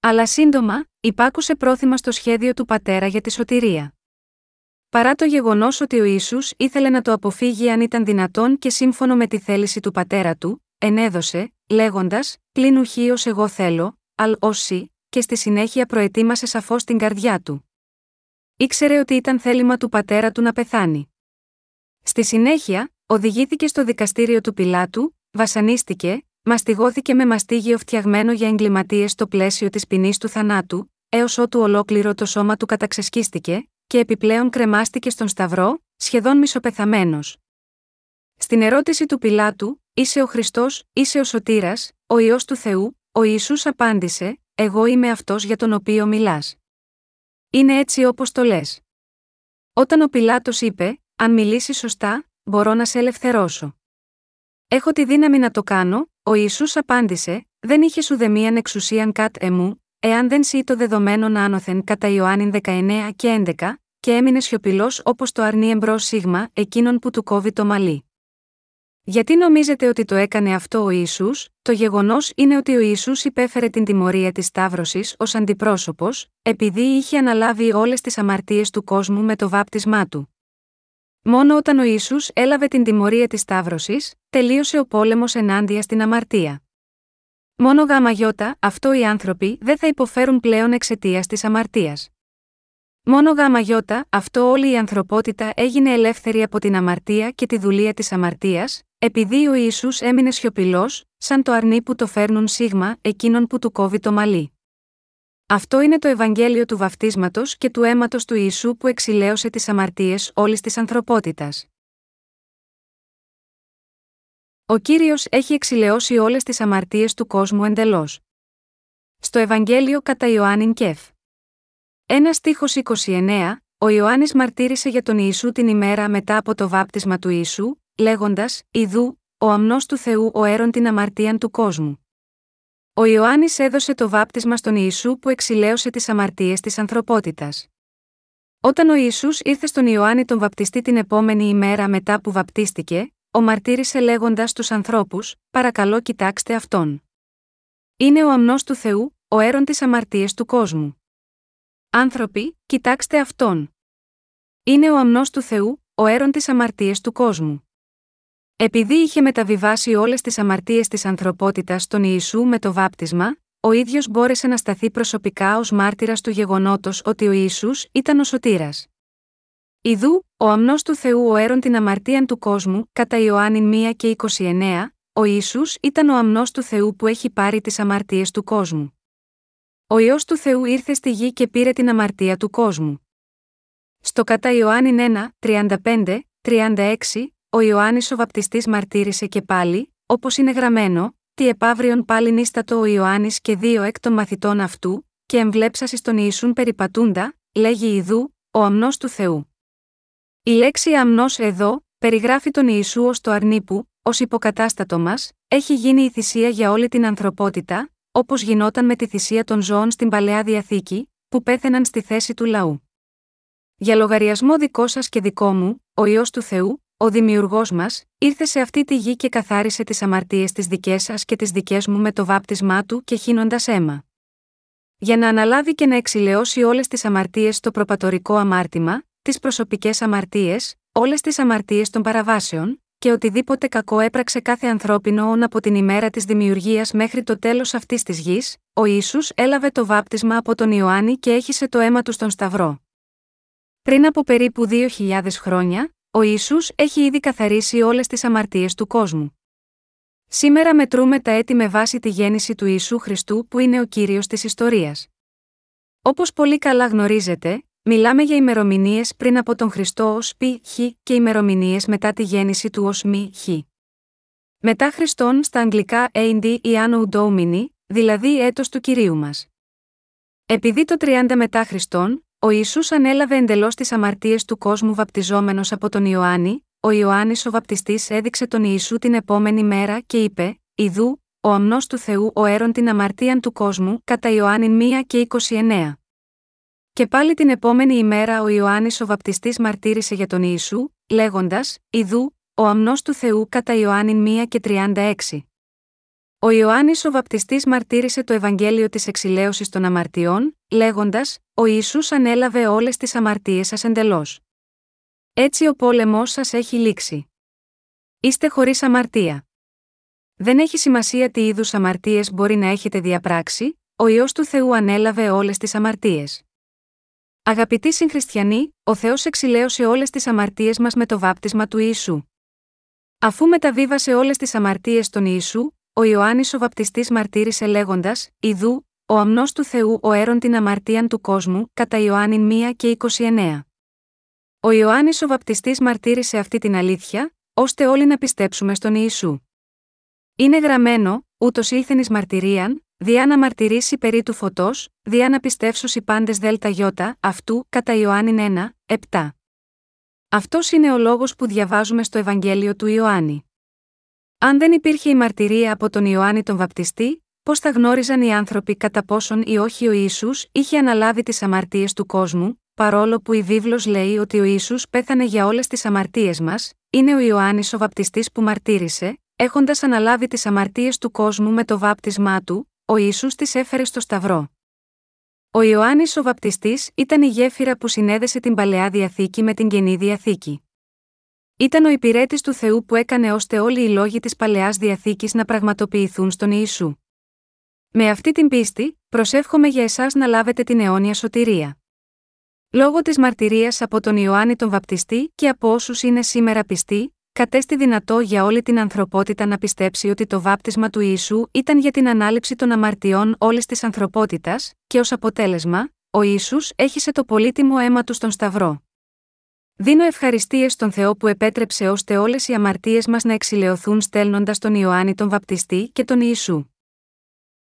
Αλλά σύντομα, υπάκουσε πρόθυμα στο σχέδιο του πατέρα για τη σωτηρία. Παρά το γεγονός ότι ο Ιησούς ήθελε να το αποφύγει αν ήταν δυνατόν και σύμφωνο με τη θέληση του πατέρα του, ενέδωσε, λέγοντας: Πλην ουχίω εγώ θέλω, αλ όσοι, και στη συνέχεια προετοίμασε σαφώς την καρδιά του. Ήξερε ότι ήταν θέλημα του πατέρα του να πεθάνει. Στη συνέχεια, οδηγήθηκε στο δικαστήριο του Πιλάτου, βασανίστηκε, μαστιγώθηκε με μαστίγιο φτιαγμένο για εγκληματίες στο πλαίσιο της ποινής του θανάτου, έως ότου ολόκληρο το σώμα του καταξεσκίστηκε, και επιπλέον κρεμάστηκε στον Σταυρό, σχεδόν μισοπεθαμένος. Στην ερώτηση του Πιλάτου, Είσαι ο Χριστός, είσαι ο Σωτήρας, ο ιό του Θεού, ο Ισού απάντησε: Εγώ είμαι αυτός για τον οποίο μιλάς. Είναι έτσι όπως το λες. Όταν ο Πιλάτος είπε: Αν μιλήσεις σωστά, μπορώ να σε ελευθερώσω. Έχω τη δύναμη να το κάνω, ο Ισού απάντησε: Δεν είχε ουδεμίαν εξουσίαν κατ' εμού, εάν δεν σύ το δεδομένο άνωθεν κατά Ιωάννη 19 και 11, και έμεινε σιωπηλός όπως το αρνεί εμπρός σίγμα, εκείνον που του κόβει το μαλλί. Γιατί νομίζετε ότι το έκανε αυτό ο Ισού, το γεγονός είναι ότι ο Ισού υπέφερε την τιμωρία της Σταύρωσης ως αντιπρόσωπος, επειδή είχε αναλάβει όλες τις αμαρτίες του κόσμου με το βάπτισμά του. Μόνο όταν ο Ισού έλαβε την τιμωρία της Σταύρωσης, τελείωσε ο πόλεμος ενάντια στην αμαρτία. Μόνο γάμα γιώτα, αυτό οι άνθρωποι δεν θα υποφέρουν πλέον εξαιτίας της αμαρτίας. Μόνο γάμα γιώτα, αυτό όλη η ανθρωπότητα έγινε ελεύθερη από την αμαρτία και τη δουλεία της αμαρτίας, επειδή ο Ιησούς έμεινε σιωπηλός, σαν το αρνί που το φέρνουν σίγμα, εκείνον που του κόβει το μαλλί. Αυτό είναι το Ευαγγέλιο του βαφτίσματος και του αίματος του Ιησού που εξηλαίωσε τις αμαρτίες όλης της ανθρωπότητας. Ο κύριος έχει εξηλαιώσει όλες τις αμαρτίες του κόσμου εντελώς. Στο Ευαγγέλιο κατά Ιωάννην Κεφ. Ένα στίχος 29, ο Ιωάννης μαρτύρησε για τον Ιησού την ημέρα μετά από το βάπτισμα του Ιησού, λέγοντας: Ιδού, ο αμνός του Θεού ο έρων την αμαρτίαν του κόσμου. Ο Ιωάννης έδωσε το βάπτισμα στον Ιησού που εξηλαίωσε τις αμαρτίες της ανθρωπότητας. Όταν ο Ιησούς ήρθε στον Ιωάννη τον βαπτιστή την επόμενη ημέρα μετά που βαπτίστηκε, ο μαρτύρησε λέγοντας στου ανθρώπους: Παρακαλώ κοιτάξτε αυτόν. Είναι ο αμνός του Θεού, ο έρων της αμαρτίες του κόσμου. Άνθρωποι, κοιτάξτε αυτόν. Είναι ο αμνός του Θεού, ο έρων της αμαρτίες του κόσμου. Επειδή είχε μεταβιβάσει όλες τις αμαρτίες της ανθρωπότητας στον Ιησού με το βάπτισμα, ο ίδιος μπόρεσε να σταθεί προσωπικά ως μάρτυρας του γεγονότος ότι ο Ιησούς ήταν ο σωτήρας. Ιδού, ο αμνός του Θεού ο έρων την αμαρτία του κόσμου, κατά Ιωάννη 1 και 29, ο Ιησούς ήταν ο αμνός του Θεού που έχει πάρει τις αμαρτίες του κόσμου. Ο ιό του Θεού ήρθε στη γη και πήρε την αμαρτία του κόσμου. Στο κατά Ιωάννη 1, 35, 36, ο Ιωάννης ο βαπτιστής μαρτύρησε και πάλι, όπως είναι γραμμένο, τι επαύριον πάλι νίστατο ο Ιωάννης και δύο εκ των μαθητών αυτού, και εμβλέψασις τον Ιησούν περιπατούντα, λέγει Ιδού, ο αμνός του Θεού. Η λέξη αμνός εδώ, περιγράφει τον Ιησού ως το αρνί που, ως υποκατάστατο μας, έχει γίνει η θυσία για όλη την ανθρωπότητα, όπως γινόταν με τη θυσία των ζώων στην παλαιά διαθήκη, που πέθαιναν στη θέση του λαού. Για λογαριασμό δικό σας και δικό μου, ο ιό του Θεού, ο Δημιουργός μας, ήρθε σε αυτή τη γη και καθάρισε τις αμαρτίες τις δικές σας και τις δικές μου με το βάπτισμά του και χύνοντας αίμα. Για να αναλάβει και να εξηλαιώσει όλες τις αμαρτίες στο προπατορικό αμάρτημα, τις προσωπικές αμαρτίες, όλες τις αμαρτίες των παραβάσεων, και οτιδήποτε κακό έπραξε κάθε ανθρώπινο όν από την ημέρα της δημιουργίας μέχρι το τέλος αυτής της γης, ο ίσου έλαβε το βάπτισμα από τον Ιωάννη και έχισε το αίμα του στον Σταυρό. Πριν από περίπου 2.000 χρόνια, ο Ιησούς έχει ήδη καθαρίσει όλες τις αμαρτίες του κόσμου. Σήμερα μετρούμε τα έτη με βάση τη γέννηση του Ιησού Χριστού που είναι ο Κύριος της ιστορίας. Όπως πολύ καλά γνωρίζετε, μιλάμε για ημερομηνίες πριν από τον Χριστό ως π, χ και ημερομηνίες μετά τη γέννηση του ως μη, χ. Μετά Χριστόν στα αγγλικά AD ή Anno Domini, δηλαδή έτος του Κυρίου μας. Επειδή το 30 μετά Χριστόν, ο Ιησούς ανέλαβε εντελώς τις αμαρτίες του κόσμου βαπτιζόμενος από τον Ιωάννη, ο Ιωάννης ο βαπτιστής έδειξε τον Ιησού την επόμενη μέρα και είπε: Ιδού, ο αμνός του Θεού ο έρων την αμαρτίαν του κόσμου, κατά Ιωάννη 1 και 29. Και πάλι την επόμενη ημέρα ο Ιωάννης ο βαπτιστής μαρτύρησε για τον Ιησού, λέγοντας: Ιδού, ο αμνός του Θεού κατά Ιωάννη 1 και 36. Ο Ιωάννης ο βαπτιστής μαρτύρησε το Ευαγγέλιο της εξηλαίωσης των αμαρτιών, λέγοντας: Ο Ιησούς ανέλαβε όλες τις αμαρτίες σας εντελώς. Έτσι ο πόλεμός σας έχει λήξει. Είστε χωρίς αμαρτία. Δεν έχει σημασία τι είδους αμαρτίες μπορεί να έχετε διαπράξει, ο ιό του Θεού ανέλαβε όλες τις αμαρτίες. Αγαπητοί συγχριστιανοί, ο Θεός εξηλαίωσε όλες τις αμαρτίες μας με το βάπτισμα του Ιησού. Αφού μεταβίβασε όλες τις αμαρτίες στον Ιησού, ο Ιωάννης ο βαπτιστής μαρτύρησε λέγοντας: Ιδού, ο αμνός του Θεού ο έρων την αμαρτίαν του κόσμου, κατά Ιωάννη 1 και 29. Ο Ιωάννης ο βαπτιστής μαρτύρησε αυτή την αλήθεια, ώστε όλοι να πιστέψουμε στον Ιησού. Είναι γραμμένο, ούτως ήλθεν εις μαρτυρίαν, διά να μαρτυρήσει περί του φωτός, διά να πιστεύσωση πάντες δέλτα γιώτα, αυτού, κατά Ιωάννη 1, 7. Αυτός είναι ο λόγος που διαβάζουμε στο Ευαγγέλιο του Ιωάννη. Αν δεν υπήρχε η μαρτυρία από τον Ιωάννη τον Βαπτιστή, πώς θα γνώριζαν οι άνθρωποι κατά πόσον ή όχι ο Ιησούς είχε αναλάβει τις αμαρτίες του κόσμου, παρόλο που η βίβλος λέει ότι ο Ιησούς πέθανε για όλες τις αμαρτίες μας, είναι ο Ιωάννης ο Βαπτιστής που μαρτύρησε, έχοντας αναλάβει τις αμαρτίες του κόσμου με το βάπτισμά του, ο ίσου τις έφερε στο Σταυρό. Ο Ιωάννης ο Βαπτιστής ήταν η γέφυρα που συνέδεσε την παλαιά διαθήκη με την καινή διαθήκη. Ήταν ο υπηρέτης του Θεού που έκανε ώστε όλοι οι λόγοι της παλαιάς διαθήκης να πραγματοποιηθούν στον Ιησού. Με αυτή την πίστη, προσεύχομαι για εσάς να λάβετε την αιώνια σωτηρία. Λόγω της μαρτυρίας από τον Ιωάννη τον Βαπτιστή και από όσους είναι σήμερα πιστοί, κατέστη δυνατό για όλη την ανθρωπότητα να πιστέψει ότι το βάπτισμα του Ιησού ήταν για την ανάληψη των αμαρτιών όλης της ανθρωπότητας, και ως αποτέλεσμα, ο Ιησούς έχισε το πολύτιμο αίμα του στον Σταυρό. Δίνω ευχαριστίες στον Θεό που επέτρεψε ώστε όλες οι αμαρτίες μας να εξηλαιωθούν στέλνοντας τον Ιωάννη τον Βαπτιστή και τον Ιησού.